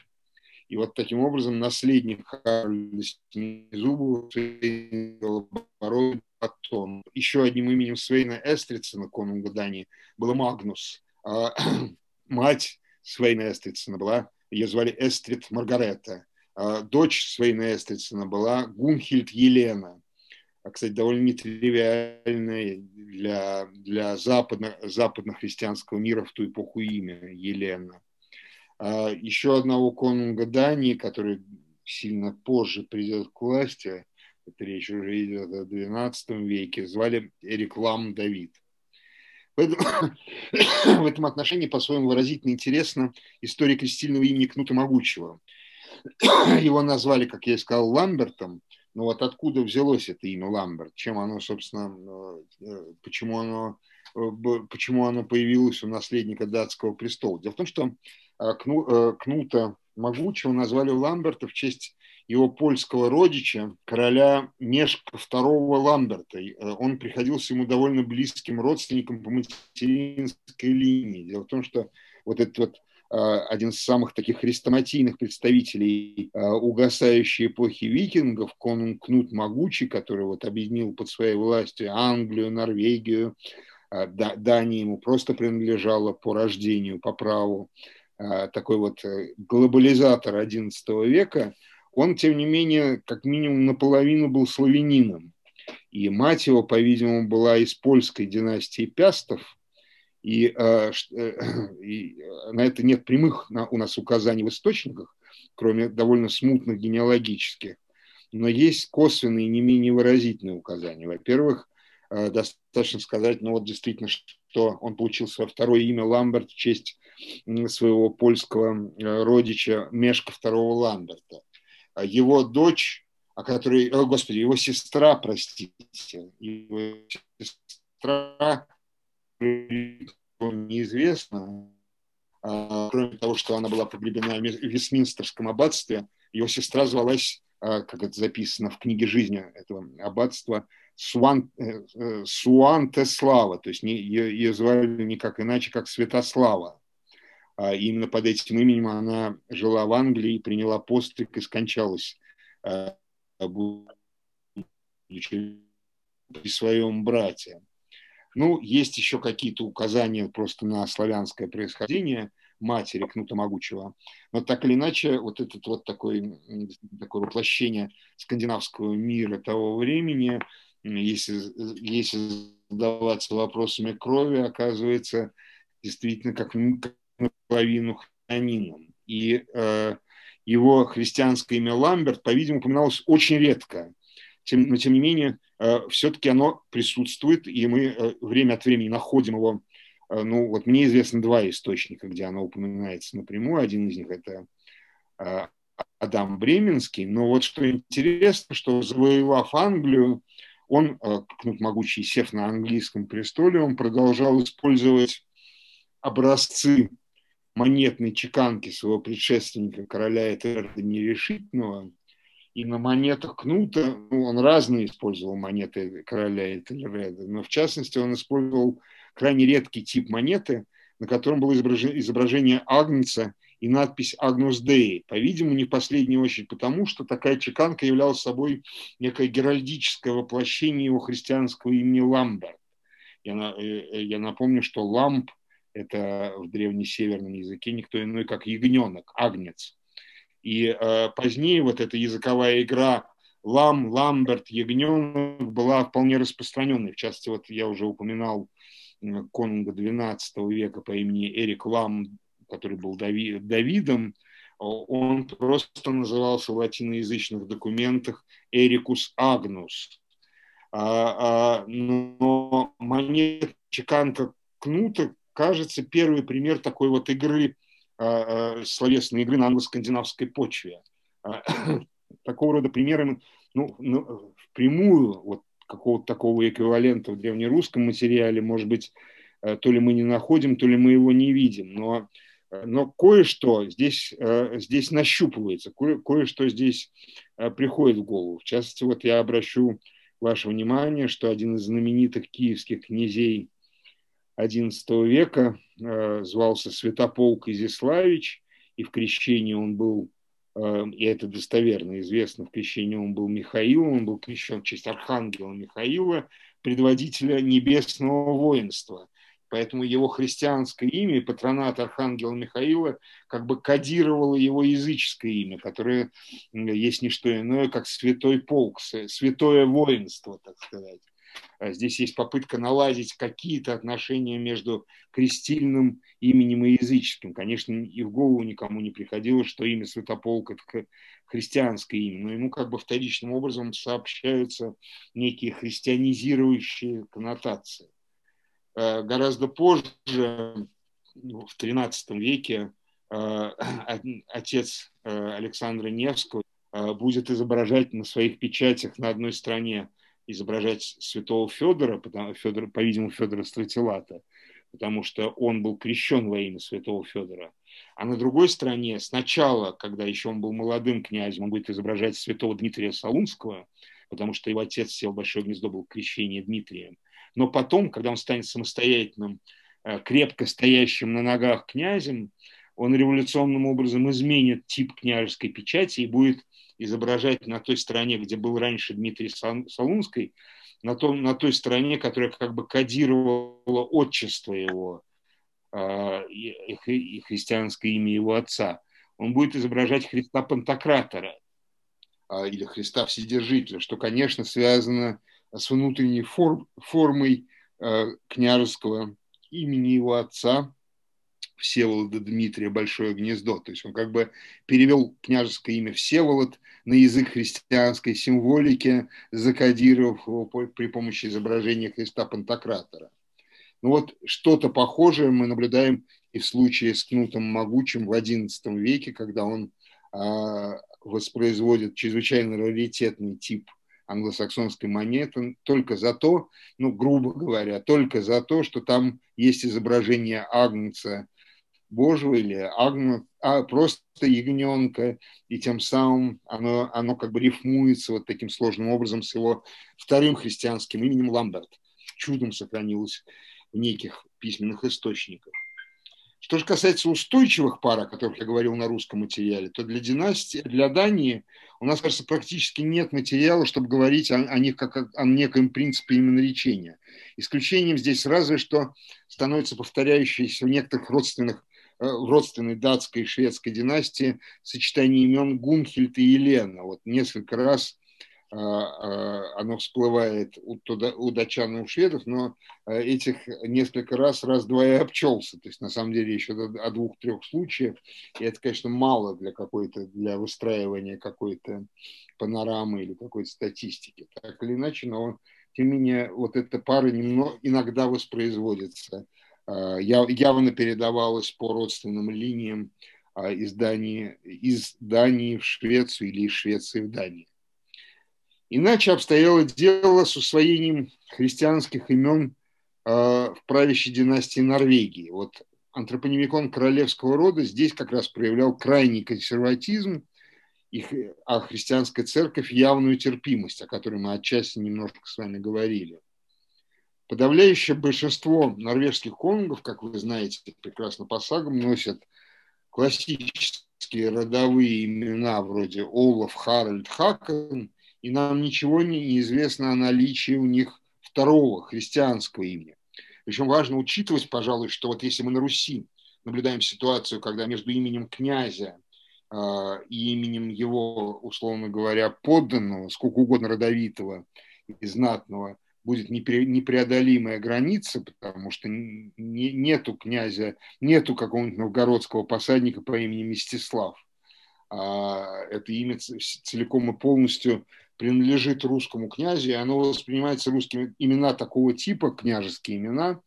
И вот таким образом наследник Харальда Снизубова, потом еще одним именем Свейна Эстрицена, конунга Дании, был Магнус. А мать Свейна Эстрицена была, ее звали Эстрид Маргарета. А дочь Свейна Эстрицена была Гунхильд Елена. А, кстати, довольно нетривиальное для, для западно, западно-христианского мира в ту эпоху имя Елена. А еще одного конунга Дании, который сильно позже придет к власти, это речь уже идет о XII веке, звали Эрик Лам Давид. Поэтому, в этом отношении по-своему выразительно интересна история крестильного имени Кнута Могучего. Его назвали, как я и сказал, Ламбертом, но вот откуда взялось это имя Ламберт, чем оно, собственно, э, почему оно, э, почему оно появилось у наследника датского престола. Дело в том, что Э, Кнута Могучего назвали Ламберта в честь его польского родича, короля Мешка II Ламберта. Э, он приходился ему довольно близким родственником по материнской линии. Дело в том, что вот этот вот э, один из самых таких хрестоматийных представителей угасающей эпохи викингов, конунг Кнут Могучий, который вот объединил под своей властью Англию, Норвегию, Дания ему просто принадлежала по рождению, по праву. Такой вот э, глобализатор XI века, он, тем не менее, как минимум наполовину был славянином. И мать его, по-видимому, была из польской династии Пястов, и, э, э, и на это нет прямых у нас указаний в источниках, кроме довольно смутных генеалогических. Но есть косвенные, не менее выразительные указания. Во-первых, достаточно сказать, ну вот действительно, что он получил свое второе имя Ламберт в честь своего польского э, родича Мешка II Ламберта. А его дочь, о которой, о, господи, его сестра, простите, его сестра неизвестно, а, кроме того, что она была погребена в Вестминстерском аббатстве, его сестра звалась, а, как это записано в книге жизни этого аббатства, Суан, э, э, Суантеслава, то есть ее, ее звали никак иначе, как Святослава. А именно под этим именем она жила в Англии, приняла постриг и скончалась при своем брате. Ну, есть еще какие-то указания просто на славянское происхождение матери Кнута Могучего. Но так или иначе, вот это вот такое, такое воплощение скандинавского мира того времени, если, если задаваться вопросами крови, оказывается действительно как, наполовину христианином. И э, его христианское имя Ламберт, по-видимому, упоминалось очень редко. Тем, но, тем не менее, все-таки оно присутствует, и мы э, время от времени находим его. Э, ну, вот мне известно два источника, где оно упоминается напрямую. Один из них – это э, Адам Бременский. Но вот что интересно, что завоевав Англию, он, э, Кнут Могучий, сев на английском престоле, он продолжал использовать образцы монетной чеканки своего предшественника, короля Этерда Нерешительного, и на монетах Кнута, ну, он разные использовал монеты короля Этельреда, но в частности он использовал крайне редкий тип монеты, на котором было изображение Агнца и надпись «Агнус Дей». По-видимому, не в последнюю очередь потому, что такая чеканка являла собой некое геральдическое воплощение его христианского имени Ламберт. Я, э, э, я напомню, что ламп это в древнесеверном языке никто иной, как ягненок, агнец. И э, позднее вот эта языковая игра лам, ламберт, ягненок была вполне распространенной. В частности, вот я уже упоминал конунга XII века по имени Эрик Лам, который был Дави, Давидом. он просто назывался в латиноязычных документах Эрикус Агнус. А, а, но монета чеканка кнута, кажется, первый пример такой вот игры, словесной игры на англо-скандинавской почве. Такого рода примеры, ну, ну, впрямую вот какого-то такого эквивалента в древнерусском материале, может быть, э, то ли мы не находим, то ли мы его не видим. Но Э, но кое-что здесь, э, здесь нащупывается, кое- кое-что здесь э, приходит в голову. В частности, вот я обращу ваше внимание, что один из знаменитых киевских князей XI века звался Святополк Изяславич, и в крещении он был, и это достоверно известно, в крещении он был Михаилом, он был крещен в честь архангела Михаила, предводителя небесного воинства – Поэтому его христианское имя, патронат Архангела Михаила, как бы кодировало его языческое имя, которое есть не что иное, как святой полк, святое воинство, так сказать. А здесь есть попытка наладить какие-то отношения между крестильным именем и языческим. Конечно, и в голову никому не приходило, что имя Святополк – это христианское имя, но ему как бы вторичным образом сообщаются некие христианизирующие коннотации. Э, гораздо позже, ну, в XIII веке, э, отец э, Александра Невского будет изображать на своих печатях на одной стороне изображать святого Федора, потому, Федора по-видимому, Федора Стратилата, потому что он был крещен во имя святого Федора. А на другой стороне, сначала, когда еще он был молодым князем, он будет изображать святого Дмитрия Солунского, потому что его отец сел в большое гнездо, был крещение Дмитрием. Но потом, когда он станет самостоятельным, э, крепко стоящим на ногах князем, он революционным образом изменит тип княжеской печати и будет изображать на той стороне, где был раньше Дмитрий Солунский, на, том, на той стороне, которая как бы кодировала отчество его э, и, и христианское имя его отца. Он будет изображать Христа Пантократора э, или Христа Вседержителя, что, конечно, связано с внутренней форм, формой э, княжеского имени его отца, Всеволода Дмитрия Большое Гнездо. То есть он как бы перевел княжеское имя Всеволод на язык христианской символики, закодировав его при помощи изображения Христа Пантократора. Ну вот что-то похожее мы наблюдаем и в случае с Кнутом Могучим в XI веке, когда он э, воспроизводит чрезвычайно раритетный тип англосаксонской монеты только за то, ну, грубо говоря, только за то, что там есть изображение Агнца Божьего или Агна, а просто ягненка, и тем самым оно, оно как бы рифмуется вот таким сложным образом с его вторым христианским именем Ламберт. Чудом сохранилось в неких письменных источниках. Что же касается устойчивых пар, о которых я говорил на русском материале, то для династии, для Дании у нас, кажется, практически нет материала, чтобы говорить о, о них как о, о неком принципе именоречения. Исключением здесь разве что становится повторяющееся в некоторых родственных родственной датской и шведской династии сочетание имен Гунхельд и Елена. Вот несколько раз а, а, оно всплывает у, датчан и у шведов, но этих несколько раз, раз-два и обчелся. То есть, на самом деле, еще о двух-трех случаях. И это, конечно, мало для какой-то, для выстраивания какой-то панорамы или какой-то статистики. Так или иначе, но тем не менее, вот эта пара немного, иногда воспроизводится. Явно передавалась по родственным линиям из Дании, из Дании в Швецию или из Швеции в Данию. Иначе обстояло дело с усвоением христианских имен э, в правящей династии Норвегии. Вот антропонимикон королевского рода здесь как раз проявлял крайний консерватизм, а христианская церковь явную терпимость, о которой мы отчасти немножко с вами говорили. Подавляющее большинство норвежских конунгов, как вы знаете прекрасно по сагам, носят классические родовые имена вроде Олаф, Харальд, Хакон, и нам ничего не известно о наличии у них второго христианского имени. Причем важно учитывать, пожалуй, что вот если мы на Руси наблюдаем ситуацию, когда между именем князя э, и именем его, условно говоря, подданного, сколько угодно родовитого и знатного, будет непреодолимая граница, потому что не, нету князя, нету какого-нибудь новгородского посадника по имени Мстислав. а это имя целиком и полностью принадлежит русскому князю, и оно воспринимается русскими имена такого типа, княжеские имена,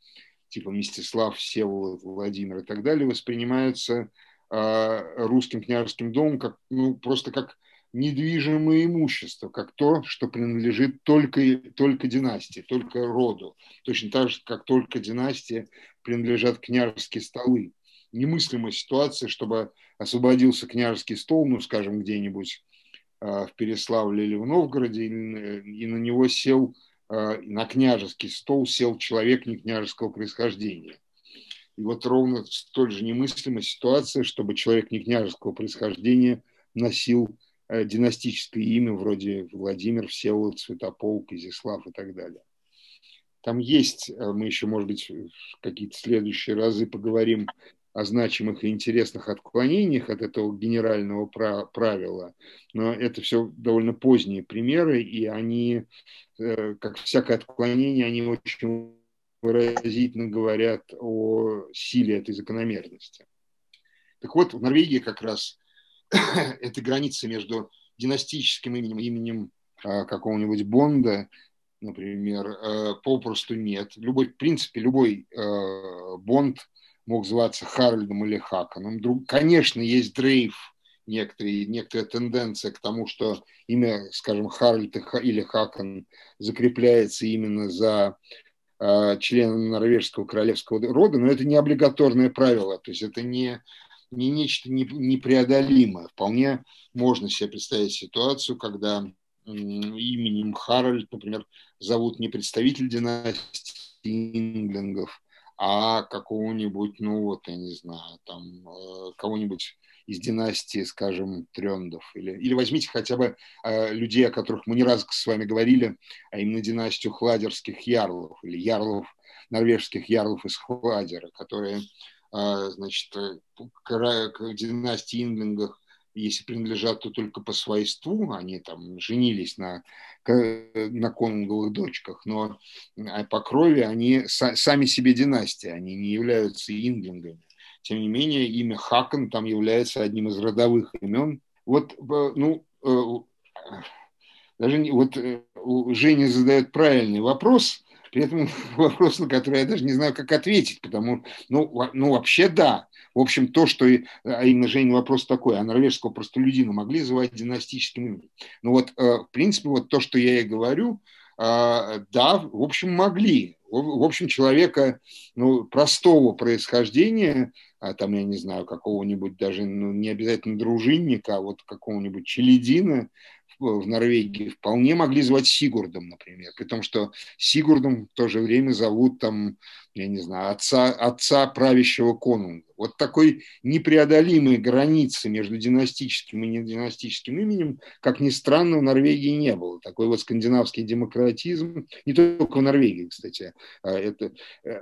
типа Мстислав, Всеволод, Владимир и так далее, воспринимаются э, русским княжеским домом как, ну, просто как недвижимое имущество, как то, что принадлежит только, только династии, только роду. Точно так же, как только династии принадлежат княжеские столы. Немыслимая ситуация, чтобы освободился княжеский стол, ну, скажем, где-нибудь э, в Переславле или в Новгороде, и, на него сел, э, на княжеский стол сел человек не княжеского происхождения. И вот ровно столь же немыслимая ситуация, чтобы человек не княжеского происхождения носил династическое имя вроде Владимир, Всеволод, Святополк, Изяслав и так далее. Там есть, э, мы еще, может быть, какие-то следующие разы поговорим о значимых и интересных отклонениях от этого генерального правила, но это все довольно поздние примеры, и они, э, как всякое отклонение, они очень выразительно говорят о силе этой закономерности. Так вот, в Норвегии как раз этой границы между династическим именем именем а, какого-нибудь Бонда, например, а, попросту нет. Любой, в принципе, любой а, Бонд мог зваться Харальдом или Хаканом. Друг, конечно, есть дрейф, некоторые, некоторая тенденция к тому, что имя, скажем, Харальд или Хакан закрепляется именно за членом норвежского королевского рода, но это не облигаторное правило, то есть это не не нечто непреодолимое. Вполне можно себе представить ситуацию, когда именем Харальд, например, зовут не представитель династии Инглингов, а какого-нибудь, ну вот, я не знаю, там, э, кого-нибудь из династии, скажем, Трендов. Или, или возьмите хотя бы э, людей, о которых мы не раз с вами говорили, а именно династию хладерских ярлов или ярлов, норвежских ярлов из Хладера, которые значит, э, династии Инглингах, если принадлежат, то только по свойству, они там женились на, на конунговых дочках, но а по крови они сами себе династия, они не являются инглингами. Тем не менее, имя Хакон там является одним из родовых имен. Вот, ну, э, даже вот э, Женя задает правильный вопрос – при этом вопрос, на который я даже не знаю, как ответить, потому, ну, ну вообще да. В общем, то, что, а именно, Женя, вопрос такой, а норвежского простолюдина могли звать династическим именем? Ну вот, э, в принципе, вот то, что я и говорю, э, да, в общем, могли. В общем, человека ну, простого происхождения, а там, я не знаю, какого-нибудь даже, ну, не обязательно дружинника, а вот какого-нибудь челядина, в Норвегии вполне могли звать Сигурдом, например, при том, что Сигурдом в то же время зовут там, я не знаю, отца, отца правящего конунга. Вот такой непреодолимой границы между династическим и нединастическим именем, как ни странно, в Норвегии не было. Такой вот скандинавский демократизм, не только в Норвегии, кстати, а это э,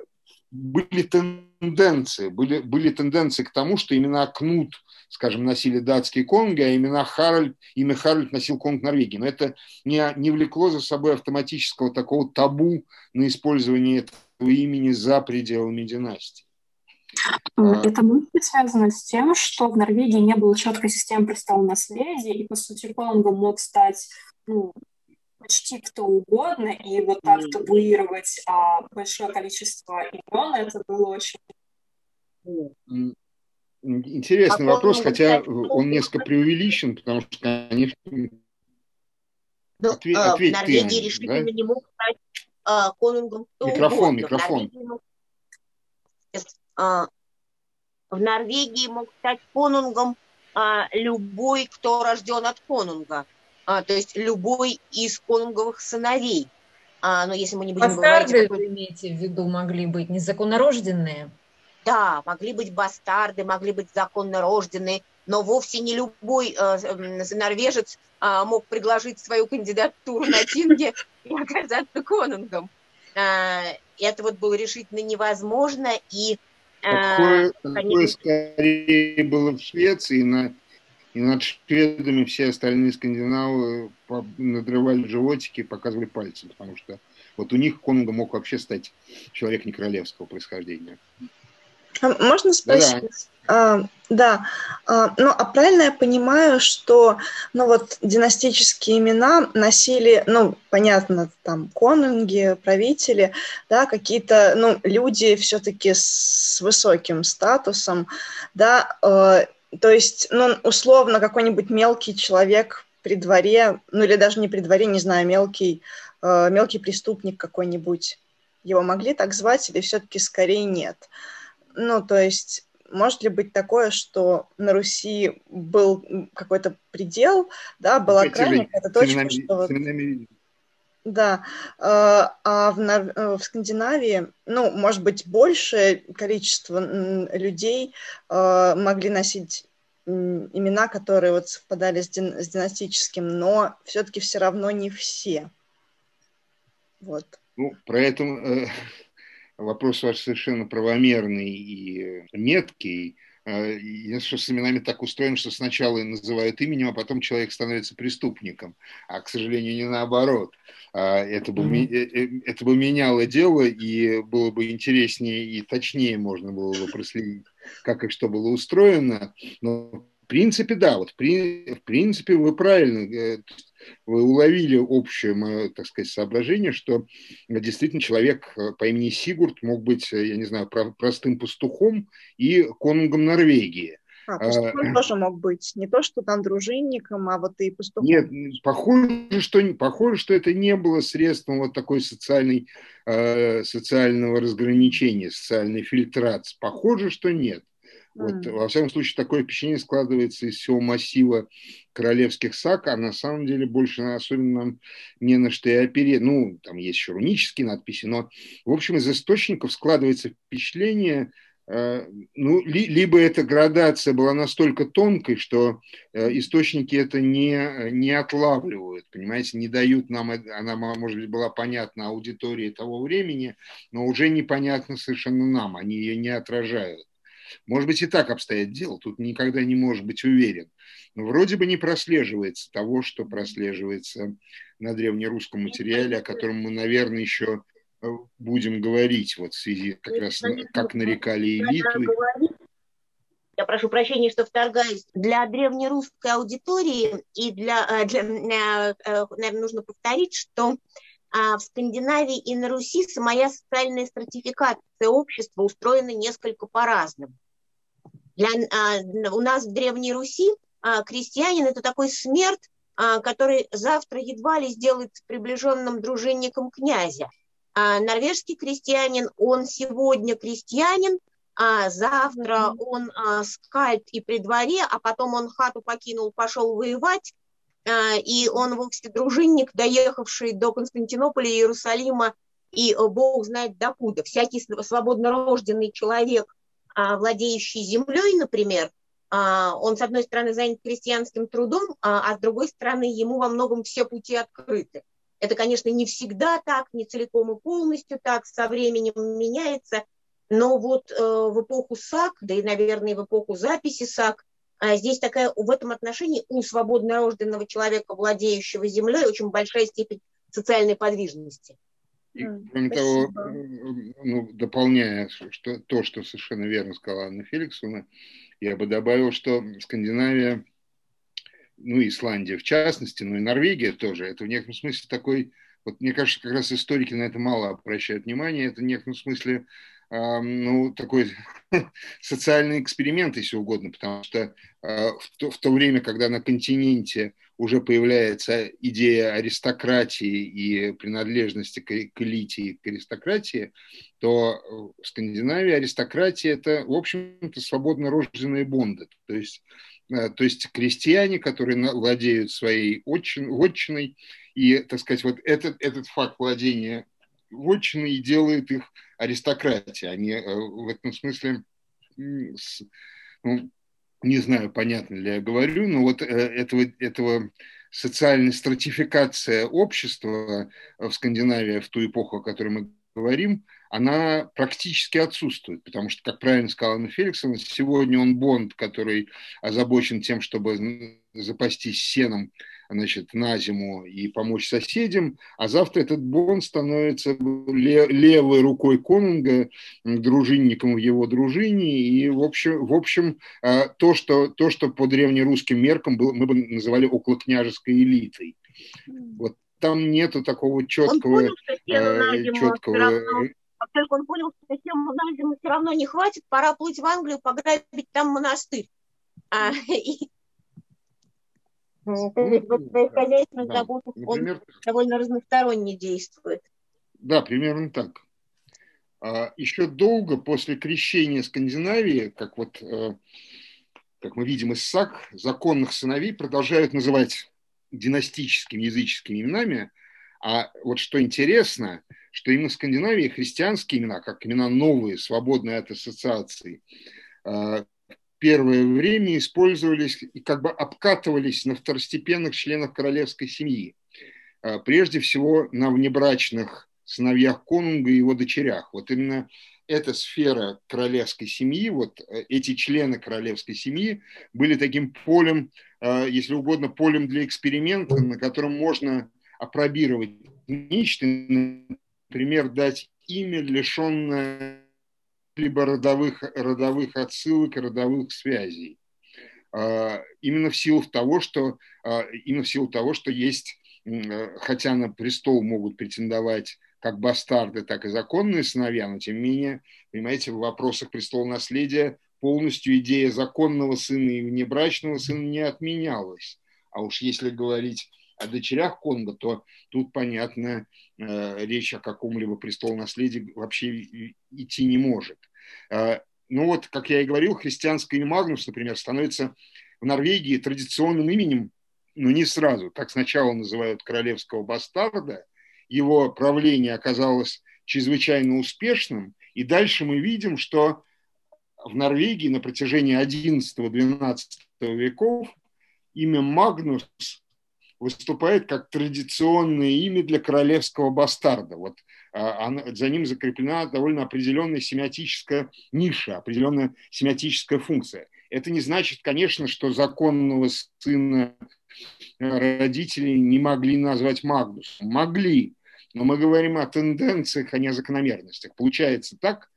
были тенденции, были, были тенденции к тому, что именно Кнут скажем, носили датские конги, а имена Харальд, имя Харальд носил конг Норвегии. Но это не, не влекло за собой автоматического такого табу на использование этого имени за пределами династии. А, это быть связано с тем, что в Норвегии не было четкой системы престола наследия, и, по сути, конгом мог стать ну, почти кто угодно, и вот так табуировать а, большое количество имен, это было очень Интересный а вопрос, хотя он несколько преувеличен, потому что, конечно, ну, отве- э, ответь в Норвегии ты, решительно да? не мог стать э, конунгом. Микрофон, угодно. микрофон. В э, в Норвегии мог стать конунгом э, любой, кто рожден от конунга. А, то есть любой из конунговых сыновей. А, но если мы не будем Бастарды, говорить... Какой... вы имеете в виду, могли быть незаконнорожденные? Да, могли быть бастарды, могли быть законно рожденные, но вовсе не любой э, норвежец э, мог предложить свою кандидатуру на Тинге и оказаться конунгом. Э, это вот было решительно невозможно, и... Э, такое, такое скорее было в Швеции, на, и над шведами все остальные скандинавы надрывали животики и показывали пальцы, потому что вот у них конунгом мог вообще стать человек не королевского происхождения. А можно спросить? А, да, а, ну а правильно я понимаю, что ну вот династические имена носили, ну понятно, там конунги, правители, да, какие-то, ну люди все-таки с высоким статусом, да, э, то есть, ну условно какой-нибудь мелкий человек при дворе, ну или даже не при дворе, не знаю, мелкий, э, мелкий преступник какой-нибудь, его могли так звать или все-таки скорее нет? Ну то есть может ли быть такое, что на Руси был какой-то предел, да, была крайняя какая-то точка, что вот... Да, э, а в, э, в Скандинавии, ну, может быть, большее количество людей э, могли носить имена, которые вот совпадали с, с династическим, но все-таки все равно не все. Вот. Ну, про это вопрос ваш совершенно правомерный и меткий. А, единственное, что с именами так устроено, что сначала называют именем, а потом человек становится преступником. А, к сожалению, не наоборот. А, это бы, mm-hmm. это бы меняло дело, и было бы интереснее и точнее можно было бы проследить, как и что было устроено. Но в принципе, да, вот в принципе вы правильно э, вы уловили общее так сказать, соображение, что действительно человек э, по имени Сигурд мог быть, э, я не знаю, простым пастухом и конунгом Норвегии. А, пастухом а, тоже мог быть. Не то, что там дружинником, а вот и пастухом. Нет, похоже, что, похоже, что это не было средством вот такой социальной, э, социального разграничения, социальной фильтрации. Похоже, что нет. Вот, mm. Во всяком случае, такое впечатление складывается из всего массива королевских саг, а на самом деле больше особенно не на что и опереть. Ну, там есть еще рунические надписи, но, в общем, из источников складывается впечатление, э, ну, ли, либо эта градация была настолько тонкой, что э, источники это не, не отлавливают, понимаете, не дают нам, она, может быть, была понятна аудитории того времени, но уже непонятна совершенно нам, они ее не отражают. Может быть, и так обстоит дело, тут никогда не может быть уверен. Но вроде бы не прослеживается того, что прослеживается на древнерусском материале, о котором мы, наверное, еще э, будем говорить вот в связи как раз как нарекали элиту. Я прошу прощения, что вторгаюсь. Для древнерусской аудитории и для, э, для э, наверное, нужно повторить, что в Скандинавии и на Руси самая социальная стратификация общества устроена несколько по-разному. Для, а, у нас в Древней Руси а, крестьянин – это такой смерть, а, который завтра едва ли сделается приближенным дружинником князя. А, норвежский крестьянин, он сегодня крестьянин, а завтра он а, скальд и при дворе, а потом он хату покинул, пошел воевать, а, и он вовсе дружинник, доехавший до Константинополя, Иерусалима, и э, Бог знает докуда. Всякий свободно рожденный человек, а, владеющий землей, например, а, он, с одной стороны, занят крестьянским трудом, а с другой стороны, ему во многом все пути открыты. Это, конечно, не всегда так, не целиком и полностью так, со временем меняется, но вот э, в эпоху САК, да и, наверное, в эпоху записи САК, а здесь такая в этом отношении у свободно рожденного человека, владеющего землей, очень большая степень социальной подвижности. И, кроме Спасибо. того, ну, дополняя что, то, что совершенно верно сказала Анна Феликсовна, я бы добавил, что Скандинавия, ну, Исландия в частности, ну и Норвегия тоже, это в некотором смысле такой, вот мне кажется, как раз историки на это мало обращают внимание, это в некотором смысле ну, такой социальный эксперимент, если угодно, потому что а, в то, в то время, когда на континенте уже появляется идея аристократии и принадлежности к, элите и к аристократии, то в Скандинавии аристократия – это, в общем-то, свободно рожденные бонды. То есть, а, то есть крестьяне, которые владеют своей отчиной, и, так сказать, вот этот, этот факт владения вотчины и делает их аристократией. Они э, в этом смысле, ну, не знаю, понятно ли я говорю, но вот э, этого, этого социальная стратификация общества в Скандинавии в ту эпоху, о которой мы говорим, она практически отсутствует, потому что, как правильно сказала Анна Феликсовна, сегодня он Бонд, который озабочен тем, чтобы запастись сеном значит, на зиму и помочь соседям, а завтра этот Бон становится левой рукой Конунга, дружинником в его дружине, и, в общем, в общем а, то, что, то, что по древнерусским меркам было, мы бы называли околокняжеской элитой. Вот там нету такого четкого... Он понял, что четкого... Как он понял, что тему на зиму все равно не хватит, пора плыть в Англию, пограбить там монастырь. А, и, хозяйственных заботах он довольно разносторонне действует. Да, примерно так. А еще долго после крещения Скандинавии, как вот, э, как мы видим из САК, законных сыновей продолжают называть династическими языческими именами. А вот что интересно, что именно в Скандинавии христианские имена, как имена новые, свободные от ассоциаций, э, первое время использовались и как бы обкатывались на второстепенных членах королевской семьи. А, прежде всего на внебрачных сыновьях конунга и его дочерях. Вот именно эта сфера королевской семьи, вот э, эти члены королевской семьи были таким полем, а, если угодно, полем для эксперимента, на котором можно опробировать нечто, например, дать имя, лишенное либо родовых, родовых отсылок, родовых связей. А, именно в силу того, что, а, именно в силу того, что есть, хотя на престол могут претендовать как бастарды, так и законные сыновья, но тем не менее, понимаете, в вопросах престола наследия полностью идея законного сына и внебрачного сына не отменялась. А уж если говорить о дочерях Конго, то тут, понятно, э, речь о каком-либо престолонаследии вообще идти не может. Э, ну вот, как я и говорил, христианское имя Магнус, например, становится в Норвегии традиционным именем, но не сразу. Так сначала называют королевского бастарда, его правление оказалось чрезвычайно успешным, и дальше мы видим, что в Норвегии на протяжении XI-XII веков имя Магнус выступает как традиционное имя для королевского бастарда. Вот а, за ним закреплена довольно определенная семиотическая ниша, определенная семиотическая функция. Это не значит, конечно, что законного сына э, родители не могли назвать Магнусом. Могли, но мы говорим о тенденциях, а не о закономерностях. Получается так,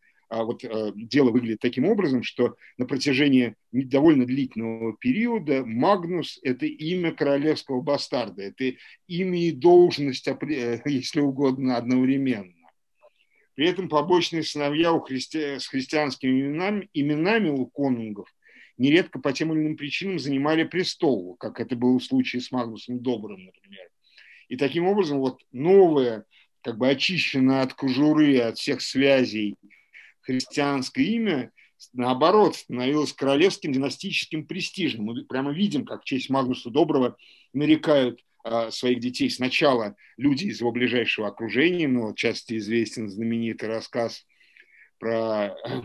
вот э, дело выглядит таким образом, что на протяжении довольно длительного периода Магнус – это имя королевского бастарда, это имя и должность, э, если угодно, одновременно. При этом побочные сыновья у христи... с христианскими именами, именами у конунгов нередко по тем или иным причинам занимали престол, как это было в случае с Магнусом Добрым, например. И таким образом вот новое, как бы очищенное от кожуры, от всех связей христианское имя, наоборот, становилось королевским династическим престижным. Мы прямо видим, как в честь Магнуса Доброго нарекают э, своих детей сначала люди из его ближайшего окружения, но часто известен знаменитый рассказ про э,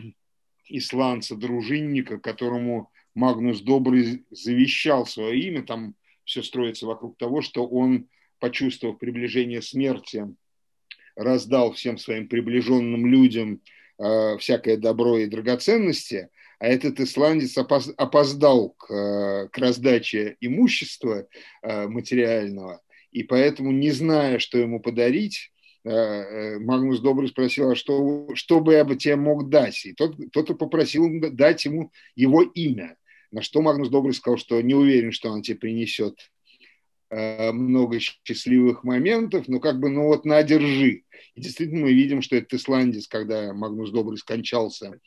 исландца-дружинника, которому Магнус Добрый завещал свое имя. Там все строится вокруг того, что он, почувствовав приближение смерти, раздал всем своим приближенным людям – Э, всякое добро и драгоценности, а этот исландец опоздал к, э, к раздаче имущества э, материального, и поэтому, не зная, что ему подарить, Магнус Добрый спросил, а что, что бы я бы тебе мог дать? И тот, тот попросил дать ему его имя. На что Магнус Добрый сказал, что не уверен, что он тебе принесет много счастливых моментов, но как бы, ну вот, на, держи. И действительно мы видим, что этот исландец, когда Магнус Добрый скончался,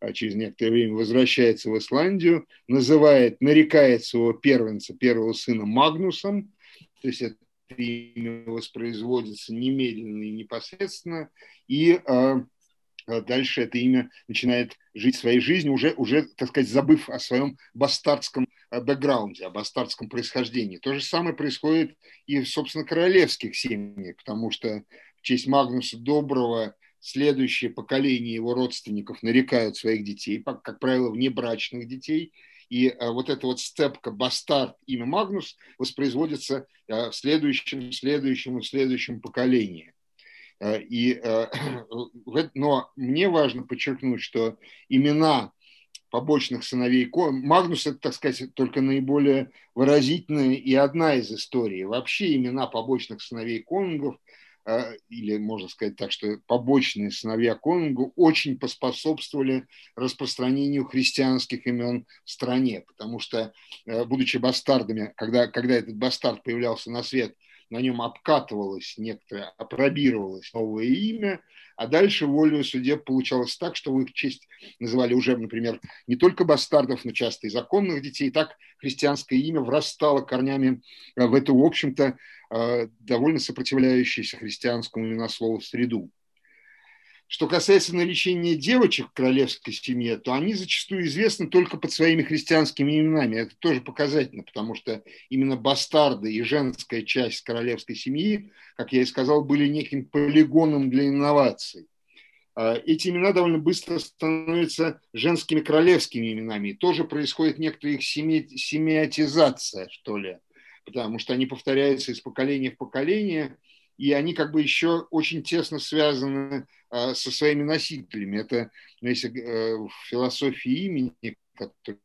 а через некоторое время возвращается в Исландию, называет, нарекает своего первенца, первого сына Магнусом, то есть это имя воспроизводится немедленно и непосредственно, и э, дальше это имя начинает жить своей жизнью, уже, уже, так сказать, забыв о своем бастардском бэкграунде, о бастардском происхождении. То же самое происходит и в, собственно, королевских семьях, потому что в честь Магнуса Доброго следующее поколение его родственников нарекают своих детей, как правило, внебрачных детей, и а, вот эта вот степка бастард имя Магнус воспроизводится в следующем, следующем и следующем поколении. А, и, но мне важно подчеркнуть, что имена побочных сыновей Магнус это, так сказать, только наиболее выразительная и одна из историй. Вообще имена побочных сыновей конунгов, э, или можно сказать так, что побочные сыновья конунгу очень поспособствовали распространению христианских имен в стране, потому что, э, будучи бастардами, когда, когда этот бастард появлялся на свет, на нем обкатывалось некоторое, опробировалось новое имя, а дальше волю судеб получалось так, что в их честь называли уже, например, не только бастардов, но часто и законных детей. И так христианское имя врастало корнями э, в эту, в общем-то, э, довольно сопротивляющуюся христианскому именослову среду. Что касается наречения девочек в королевской семье, то они зачастую известны только под своими христианскими именами. Это тоже показательно, потому что именно бастарды и женская часть королевской семьи, как я и сказал, были неким полигоном для инноваций. А, эти имена довольно быстро становятся женскими королевскими именами. И тоже происходит некоторая их семиотизация, что ли, потому что они повторяются из поколения в поколение – и они как бы еще очень тесно связаны а, со своими носителями. Это, ну, если э, в философии имени, которую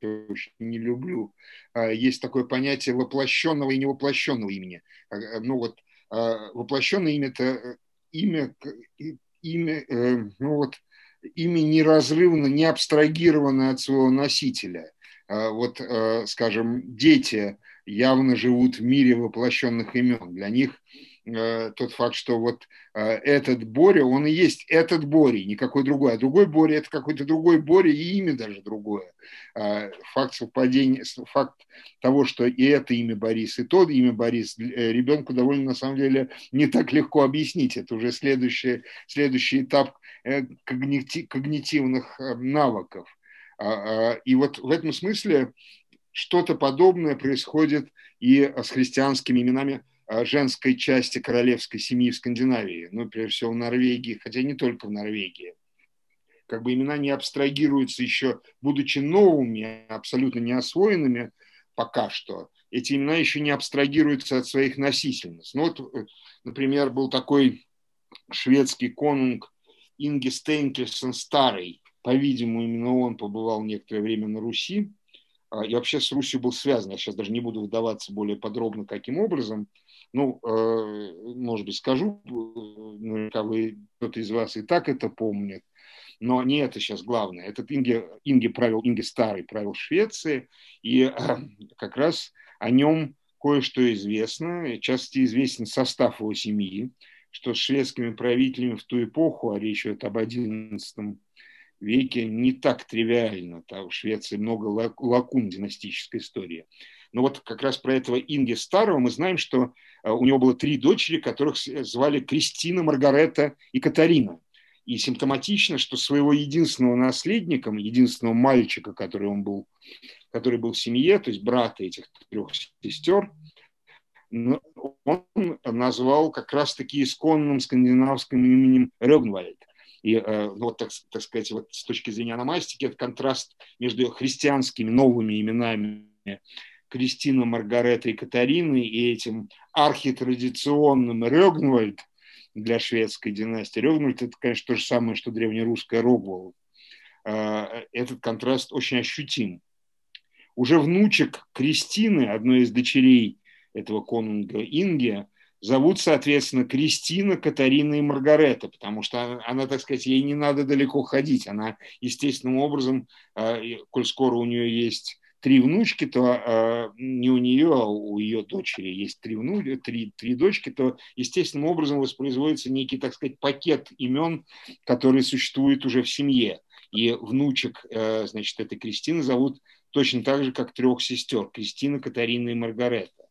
я очень не люблю, а, есть такое понятие воплощенного и невоплощенного имени. А, ну вот воплощенное имя – это имя, имя, э, ну вот, имя неразрывно, не абстрагировано от своего носителя. Вот, э, скажем, дети явно живут в мире воплощенных имен. Для них Э, тот факт, что вот э, этот Боря, он и есть этот Боря, никакой другой. А другой Боря – это какой-то другой Боря, и имя даже другое. А факт совпадения, факт того, что и это имя Борис, и то имя Борис, э, ребенку довольно, на самом деле, не так легко объяснить. Это уже следующий, следующий этап когнитивных навыков. А, а, и вот в этом смысле что-то подобное происходит и с христианскими именами – женской части королевской семьи в Скандинавии, ну, прежде всего в Норвегии, хотя не только в Норвегии. Как бы имена не абстрагируются еще, будучи новыми, абсолютно не освоенными пока что, эти имена еще не абстрагируются от своих носительниц. Ну, вот, э, например, был такой шведский конунг Инги Стейнкельсон Старый, по-видимому, именно он побывал некоторое время на Руси, и вообще с Русью был связан. Я сейчас даже не буду выдаваться более подробно, каким образом – ну, э, может быть, скажу, ну, вы, кто-то из вас и так это помнит, но не это сейчас главное. Этот Инги, Инги правил, Инги Старый правил Швеции, и э, как раз о нем кое-что известно. Часто известен состав его семьи, что с шведскими правителями в ту эпоху, а речь идет об XI веке, не так тривиально. Там в Швеции много лакун династической истории. Но вот как раз про этого Инги Старого мы знаем, что э, у него было три дочери, которых звали Кристина, Маргарета и Катарина. И симптоматично, что своего единственного наследника, единственного мальчика, который он был, который был в семье, то есть брата этих трех сестер, он назвал как раз-таки исконным скандинавским именем Рёгнвальд. И э, ну, вот, так, так сказать, вот с точки зрения аномастики, это контраст между христианскими новыми именами Кристина, Маргарета и Катарины и этим архитрадиционным Рёгнвальд для шведской династии. Рёгнвальд – это, конечно, то же самое, что древнерусское Рогволд. А, этот контраст очень ощутим. Уже внучек Кристины, одной из дочерей этого конунга Инги, зовут, соответственно, Кристина, Катарина и Маргарета, потому что она, она, так сказать, ей не надо далеко ходить. Она естественным образом, а, коль скоро у нее есть три внучки, то э, не у нее, а у ее дочери есть три, вну, три, три дочки, то естественным образом воспроизводится некий, так сказать, пакет имен, который существует уже в семье. И внучек, э, значит, этой Кристины зовут точно так же, как трех сестер, Кристина, Катарина и Маргарета.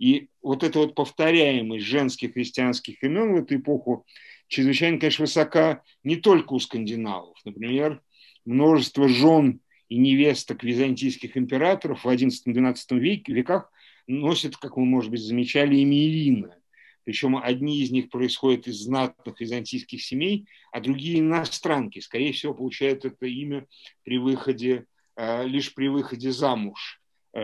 И вот эта вот повторяемость женских христианских имен в эту эпоху чрезвычайно, конечно, высока не только у скандинавов. Например, множество жен и невесток византийских императоров в XI-XII веках носят, как вы, может быть, замечали, имя Ирина. Причем одни из них происходят из знатных византийских семей, а другие иностранки. Скорее всего, получают это имя при выходе, э, лишь при выходе замуж,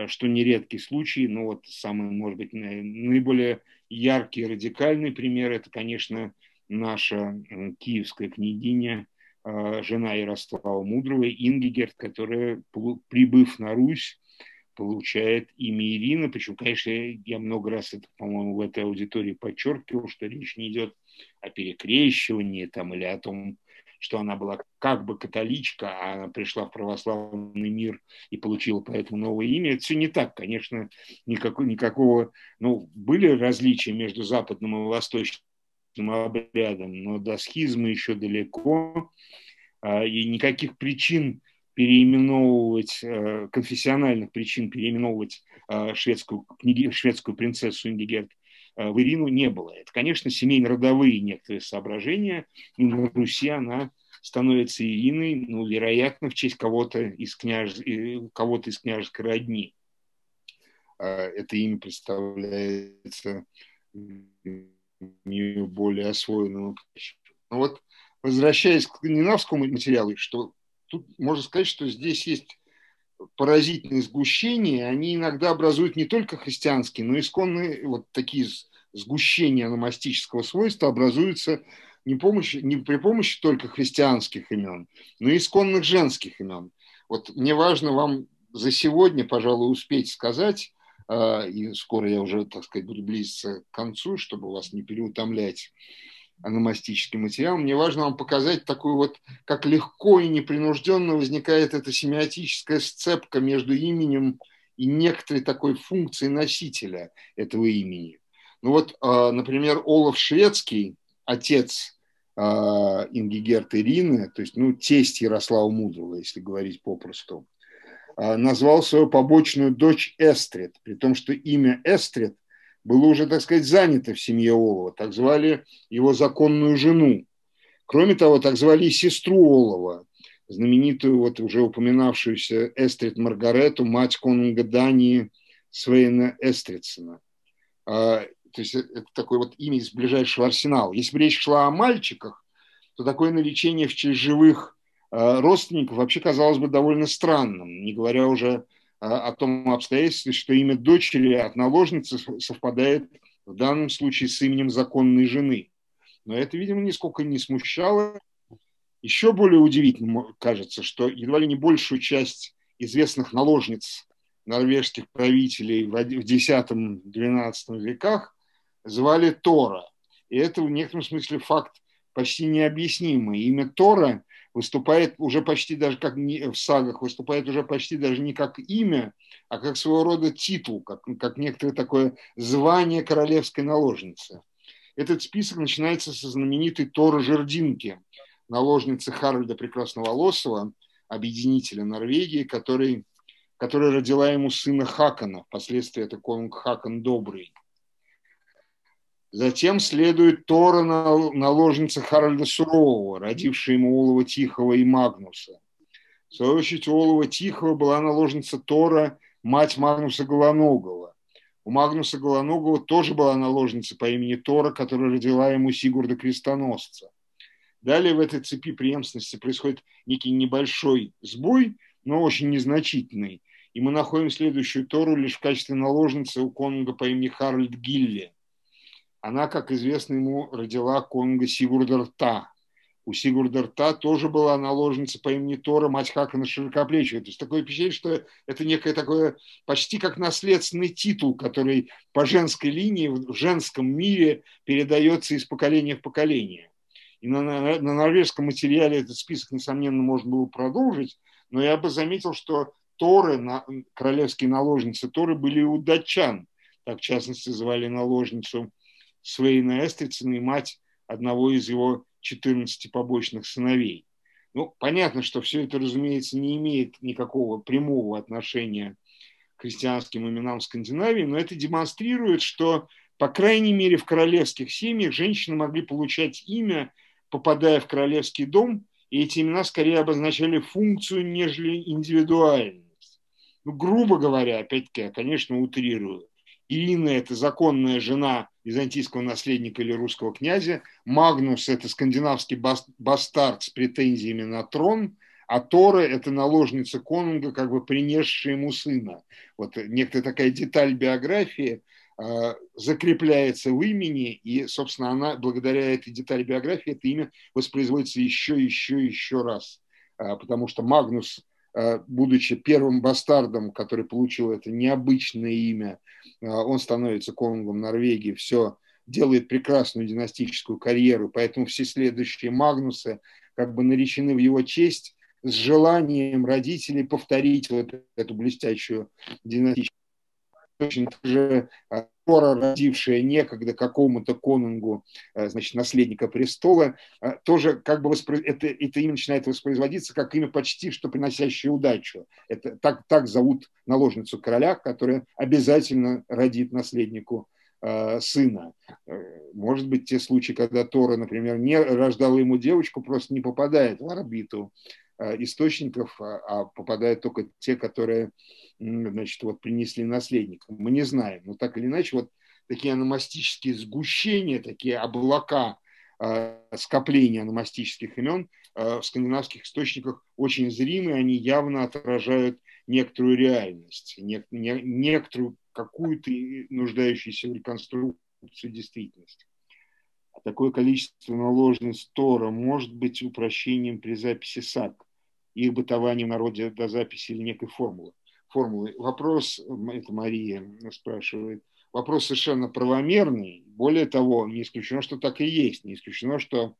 что нередкий случай. Но вот самый, может быть, наиболее яркий радикальный пример – это, конечно, наша киевская княгиня жена Ярослава Мудрого, Ингигерт, которая, прибыв на Русь, получает имя Ирина. Причем, конечно, я много раз это, по-моему, в этой аудитории подчеркивал, что речь не идет о перекрещивании там, или о том, что она была как бы католичка, а она пришла в православный мир и получила поэтому новое имя. Это все не так, конечно, никакого, никакого ну, были различия между западным и восточным обрядом, но до схизма еще далеко, а, и никаких причин переименовывать, э, конфессиональных причин переименовывать э, шведскую, книги, шведскую принцессу Ингигерт в Ирину не было. Это, конечно, семейно-родовые некоторые соображения. На Руси она становится Ириной, ну, вероятно, в честь кого-то из, княж... кого-то из княжеской родни. Это имя представляется не более освоенным. Но вот возвращаясь к Нинавскому материалу, что тут можно сказать, что здесь есть поразительные сгущения, они иногда образуют не только христианские, но и исконные вот такие сгущения аномастического свойства образуются не, помощи, не при помощи только христианских имен, но и исконных женских имен. Вот мне важно вам за сегодня, пожалуй, успеть сказать, э, и скоро я уже, так сказать, буду близиться к концу, чтобы вас не переутомлять, аномастический материал, мне важно вам показать такую вот, как легко и непринужденно возникает эта семиотическая сцепка между именем и некоторой такой функцией носителя этого имени. Ну вот, а, например, Олаф Шведский, отец а, Ингигерт Ирины, то есть, ну, тесть Ярослава Мудрого, если говорить попросту, а, назвал свою побочную дочь Эстрид, при том, что имя Эстрид – было уже, так сказать, занято в семье Олова. Так звали его законную жену. Кроме того, так звали и сестру Олова, знаменитую, вот уже упоминавшуюся Эстрид Маргарету, мать конунга Дании Свейна Эстридсона. То есть это такое вот имя из ближайшего арсенала. Если бы речь шла о мальчиках, то такое наречение в честь живых а, родственников вообще казалось бы довольно странным, не говоря уже о том обстоятельстве, что имя дочери от наложницы совпадает в данном случае с именем законной жены. Но это, видимо, нисколько не смущало. Еще более удивительным кажется, что едва ли не большую часть известных наложниц норвежских правителей в X-XII веках звали Тора. И это в некотором смысле факт почти необъяснимый. Имя Тора выступает уже почти даже как в сагах, выступает уже почти даже не как имя, а как своего рода титул, как, как некоторое такое звание королевской наложницы. Этот список начинается со знаменитой Торы Жердинки, наложницы Харальда Прекрасноволосого, объединителя Норвегии, который, которая родила ему сына Хакана, впоследствии это конунг Хакан Добрый – Затем следует Тора наложница Харальда Сурового, родившая ему Олова Тихого и Магнуса. В свою очередь, у Олова Тихого была наложница Тора, мать Магнуса Голоногого. У Магнуса Голоногого тоже была наложница по имени Тора, которая родила ему Сигурда Крестоносца. Далее в этой цепи преемственности происходит некий небольшой сбой, но очень незначительный. И мы находим следующую Тору лишь в качестве наложницы у конунга по имени Харальд Гилле – она, как известно ему, родила конга Сигурда Рта. У Сигурда Рта тоже была наложница по имени Тора, мать Хакана Широкоплечия. То есть такое впечатление, что это некое такое почти как наследственный титул, который по женской линии в женском мире передается из поколения в поколение. И на, на, на норвежском материале этот список, несомненно, можно было продолжить, но я бы заметил, что Торы, на, королевские наложницы Торы были у датчан. Так, в частности, звали наложницу Свейна Эстрицена и мать одного из его 14 побочных сыновей. Ну, понятно, что все это, разумеется, не имеет никакого прямого отношения к христианским именам Скандинавии, но это демонстрирует, что, по крайней мере, в королевских семьях женщины могли получать имя, попадая в королевский дом, и эти имена скорее обозначали функцию, нежели индивидуальность. Ну, грубо говоря, опять-таки, я, конечно, утрирую. Ирина – это законная жена византийского наследника или русского князя. Магнус – это скандинавский бастард с претензиями на трон, а Тора – это наложница конунга, как бы принесшая ему сына. Вот некоторая такая деталь биографии, э, закрепляется в имени, и, собственно, она, благодаря этой детали биографии, это имя воспроизводится еще, еще, еще раз. Потому что Магнус, будучи первым бастардом, который получил это необычное имя, он становится конунгом Норвегии, все делает прекрасную династическую карьеру, поэтому все следующие Магнусы как бы наречены в его честь, с желанием родителей повторить вот эту блестящую династическую. Точно же Тора, родившая некогда какому-то конунгу, э, значит, наследника престола, э, тоже как бы воспро... это, это имя начинает воспроизводиться как имя почти что приносящее удачу. Это так, так зовут наложницу короля, которая обязательно родит наследнику э, сына. Может быть, те случаи, когда Тора, например, не рождала ему девочку, просто не попадает в орбиту источников, а, а попадают только те, которые значит, вот, принесли наследника. Мы не знаем. Но так или иначе, вот такие аномастические сгущения, такие облака э, скопления аномастических имен в скандинавских источниках очень зримы, они явно отражают некоторую реальность, не, не, некоторую какую-то нуждающуюся в реконструкции действительности. Такое количество наложенность Тора может быть упрощением при записи САК их бытование в народе до записи или некой формулы. формулы. Вопрос, это Мария спрашивает, вопрос совершенно правомерный. Более того, не исключено, что так и есть. Не исключено, что,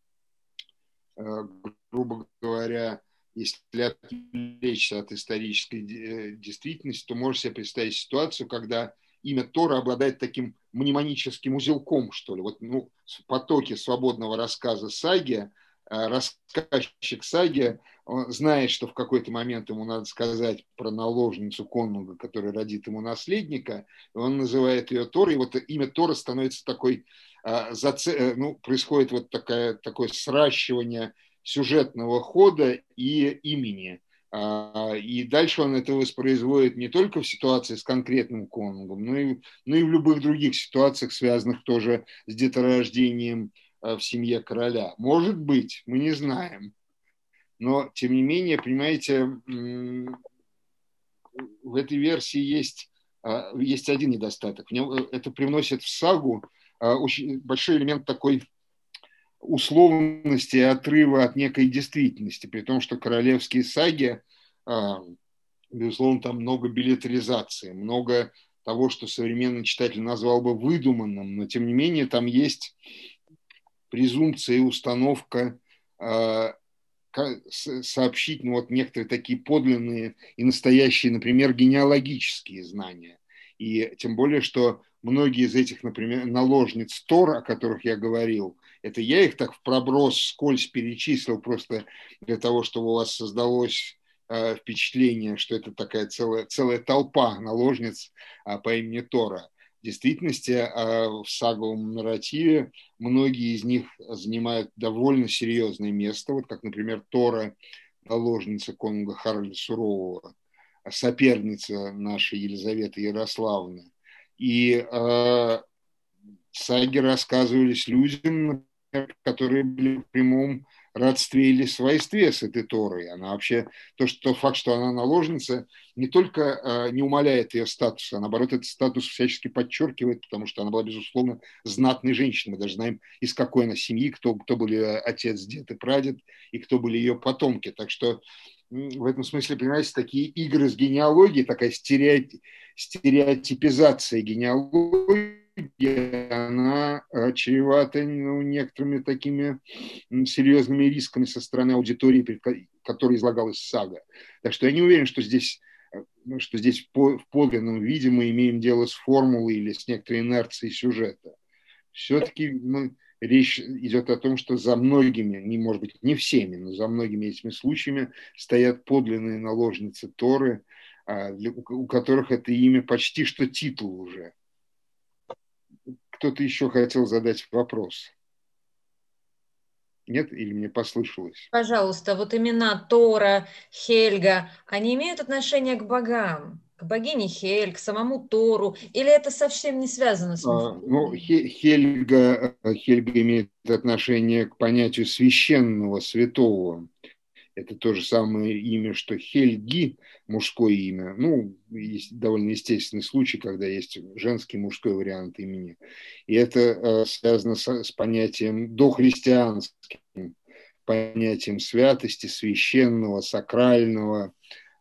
э, грубо говоря, если отвлечься от исторической э, действительности, то можешь себе представить ситуацию, когда имя Тора обладает таким мнемоническим узелком, что ли. Вот ну, в свободного рассказа саги рассказчик саги знает, что в какой-то момент ему надо сказать про наложницу Конунга, которая родит ему наследника, он называет ее Тора, и вот имя Тора становится такой, э, э, ну, происходит вот такая, такое сращивание сюжетного хода и имени. А, и дальше он это воспроизводит не только в ситуации с конкретным конунгом, но и, но и в любых других ситуациях, связанных тоже с деторождением в семье короля. Может быть, мы не знаем. Но, тем не менее, понимаете, в этой версии есть, э, есть один недостаток. Э, это привносит в сагу очень большой элемент такой условности отрыва от некой действительности, при том, что королевские саги, безусловно, там много билетаризации, много того, что современный читатель назвал бы выдуманным, но тем не менее там есть презумпция и установка э, сообщить ну, вот некоторые такие подлинные и настоящие, например, генеалогические знания. И тем более, что многие из этих, например, наложниц Тор, о которых я говорил, это я их так в проброс скользь перечислил просто для того, чтобы у вас создалось э, впечатление, что это такая целая, целая толпа наложниц э, по имени Тора действительности а в саговом нарративе многие из них занимают довольно серьезное место, вот как, например, Тора, наложница конунга Харальда Сурового, соперница нашей Елизаветы Ярославны. И э, саги рассказывались людям, которые были в прямом родстве или свойстве с этой Торой. Она вообще, то, что, факт, что она наложница, не только э, не умаляет ее статуса, а наоборот, этот статус всячески подчеркивает, потому что она была, безусловно, знатной женщиной. Мы даже знаем, из какой она семьи, кто, кто были отец, дед и прадед, и кто были ее потомки. Так что в этом смысле, понимаете, такие игры с генеалогией, такая стереотипизация генеалогии, она э, чревата ну, некоторыми такими серьезными рисками со стороны аудитории, которой излагалась сага. Так что я не уверен, что здесь, э, что здесь в подлинном виде мы имеем дело с формулой или с некоторой инерцией сюжета. Все-таки ну, речь идет о том, что за многими, не может быть не всеми, но за многими этими случаями стоят подлинные наложницы Торы, а, у которых это имя почти что титул уже – кто-то еще хотел задать вопрос. Нет? Или мне послышалось? Пожалуйста, вот имена Тора, Хельга, они имеют отношение к богам? К богине Хель, к самому Тору? Или это совсем не связано с а, Ну, Хельга, Хельга имеет отношение к понятию священного, святого. Это то же самое имя, что Хельги, мужское имя. Ну, есть довольно естественный случай, когда есть женский мужской вариант имени. И это э, связано с, с понятием дохристианским, понятием святости, священного, сакрального.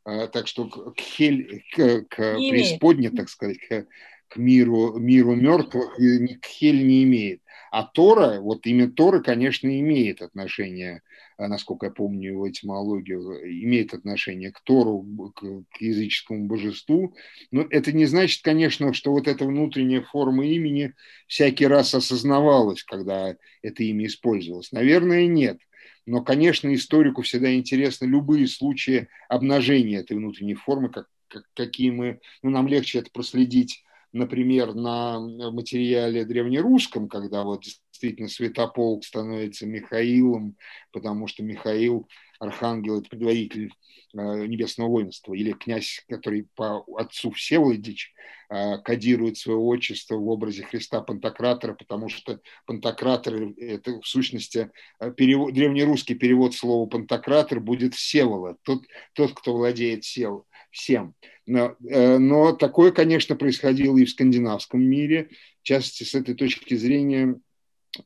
Э, так что к, хель, к, к преисподне, так сказать, к, к миру, миру мертвых к Хель не имеет. А Тора, вот имя Тора, конечно, имеет отношение а, насколько я помню его этимологию, имеет отношение к Тору, к языческому божеству. Но это не значит, конечно, что вот эта внутренняя форма имени всякий раз осознавалась, когда это имя использовалось. Наверное, нет. Но, конечно, историку всегда интересны любые случаи обнажения этой внутренней формы, как, как, какие мы, ну, нам легче это проследить например, на материале древнерусском, когда вот действительно Святополк становится Михаилом, потому что Михаил, архангел, это предводитель э, небесного воинства, или князь, который по отцу Всеволодич э, кодирует свое отчество в образе Христа Пантократора, потому что Пантократор – это в сущности э, перевод, древнерусский перевод слова Пантократор будет Всеволод, тот, тот кто владеет сел, всем. Но, но такое, конечно, происходило и в скандинавском мире. В частности, с этой точки зрения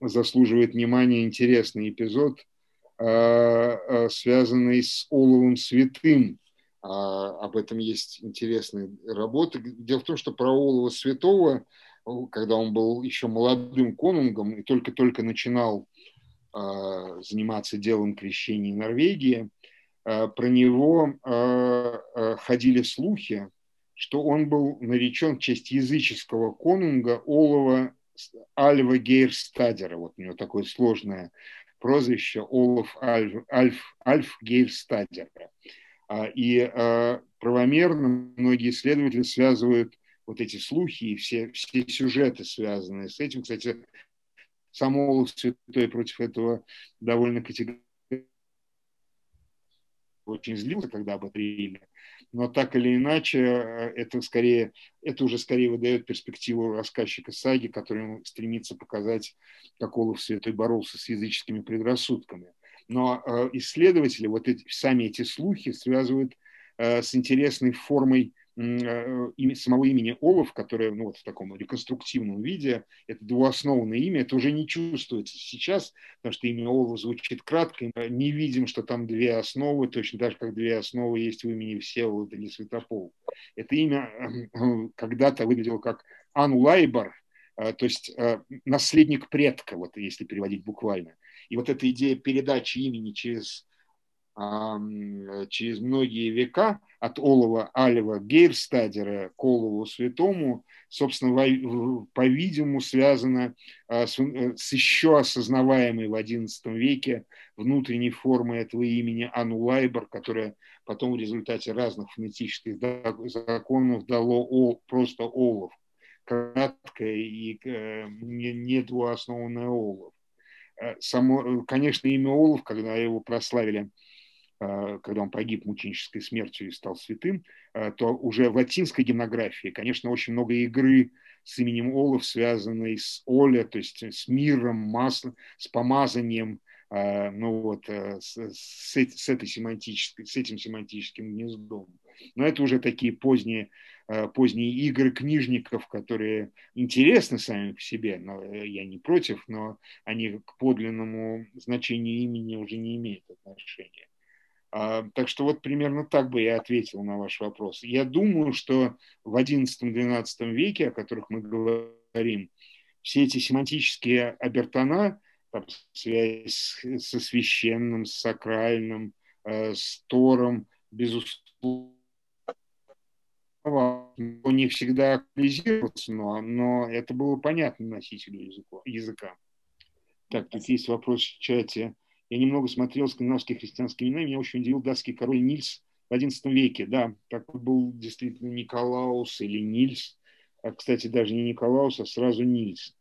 заслуживает внимания интересный эпизод, а, а, связанный с Оловым Святым. А, об этом есть интересные работы. Дело в том, что про Олова Святого, когда он был еще молодым конунгом и только-только начинал заниматься делом крещения Норвегии, про него ходили слухи, что он был наречен в честь языческого конунга Олова Альва Гейрстадера, вот у него такое сложное прозвище, Олаф Альф, Альф, Альф Гейрстадера. И правомерно многие исследователи связывают вот эти слухи и все, все сюжеты, связанные с этим. Кстати, сам Олаф Святой против этого довольно категорично очень злился, когда об этом но так или иначе э, это скорее, это уже скорее выдает перспективу рассказчика саги, который стремится показать, как Олаф Святой боролся с языческими предрассудками. Но э, исследователи вот эти, сами эти слухи связывают э, с интересной формой самого имени Олаф, которое ну, вот в таком реконструктивном виде, это двуосновное имя, это уже не чувствуется сейчас, потому что имя Олаф звучит кратко, мы не видим, что там две основы, точно так же, как две основы есть в имени Всеволода или Святопол. Это имя эм, когда-то выглядело как Анлайбар, э, то есть э, наследник предка, вот если переводить буквально. И вот эта идея передачи имени через через многие века от Олова Алева Гейрстадера к Олову Святому, собственно, по-видимому, связано а, с, э, с еще осознаваемой в XI веке внутренней формой этого имени Анулайбар, которая потом в результате разных фонетических законов дало просто Олов, краткое и э, не двуоснованное Олов. Э, само, конечно, имя Олов, когда его прославили когда он погиб мученической смертью и стал святым, э, то уже в латинской гимнографии, конечно, очень много игры с именем Олаф, связанной с Оля, то есть с миром, маслом, с помазанием, э, ну вот, с, с, этой семантической, с этим семантическим гнездом. Но это уже такие поздние, поздние игры книжников, которые интересны сами по себе, но я не против, но они к подлинному значению имени уже не имеют отношения. А, так что вот примерно так бы я ответил на ваш вопрос. Я думаю, что в XI-XII веке, о которых мы говорим, все эти семантические обертона, там, связь со священным, с сакральным, э, с Тором, безусловно, них всегда актуализироваться, но, но это было понятно носителю языка. Так, тут есть вопрос в чате. Я немного смотрел скандинавские христианские имена, меня очень удивил датский король Нильс в XI веке. Да, такой был действительно Николаус или Нильс. А, кстати, даже не Николаус, а сразу Нильс.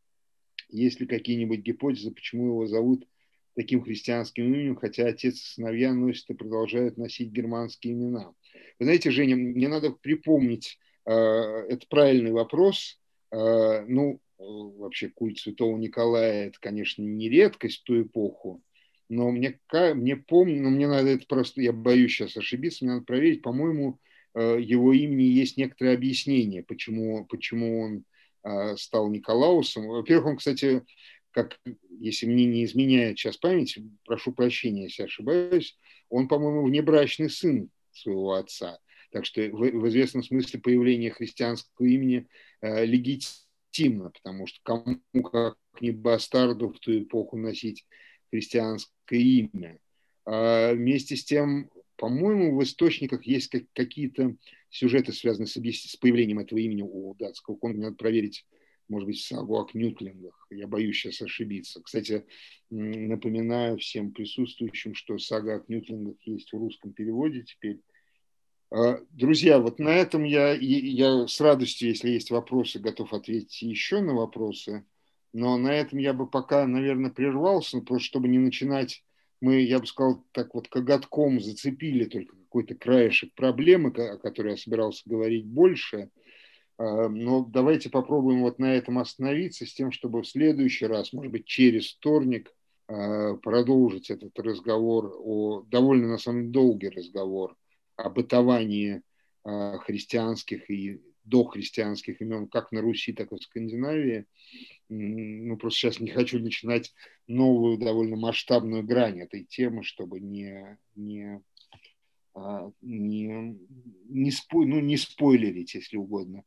Есть ли какие-нибудь гипотезы, почему его зовут таким христианским именем, хотя отец и сыновья носят и продолжают носить германские имена? Вы знаете, Женя, мне надо припомнить, э, это правильный вопрос. Э, ну, вообще культ святого Николая – это, конечно, не редкость в ту эпоху, но мне, мне помню, но мне надо это просто, я боюсь сейчас ошибиться, мне надо проверить, по-моему, э, его имени есть некоторое объяснение, почему, почему он э, стал Николаусом. Во-первых, он, кстати, как, если мне не изменяет сейчас память, прошу прощения, если ошибаюсь, он, по-моему, внебрачный сын своего отца. Так что в, в известном смысле появление христианского имени э, легитимно, потому что кому как не бастарду в ту эпоху носить христианское имя. А вместе с тем, по-моему, в источниках есть какие-то сюжеты, связанные с, появлением этого имени у датского конга. Надо проверить, может быть, сагу о кнютлингах. Я боюсь сейчас ошибиться. Кстати, напоминаю всем присутствующим, что сага о кнютлингах есть в русском переводе теперь. А, друзья, вот на этом я, я с радостью, если есть вопросы, готов ответить еще на вопросы. Но на этом я бы пока, наверное, прервался, ну, просто чтобы не начинать, мы, я бы сказал, так вот коготком зацепили только какой-то краешек проблемы, о которой я собирался говорить больше. А, но давайте попробуем вот на этом остановиться с тем, чтобы в следующий раз, может быть, через вторник, а, продолжить этот разговор, о, довольно, на самом деле, долгий разговор о бытовании а, христианских и дохристианских имен как на Руси, так и в Скандинавии. Ну, просто сейчас не хочу начинать новую довольно масштабную грань этой темы, чтобы не, не, а, не, не, спой, ну, не спойлерить, если угодно,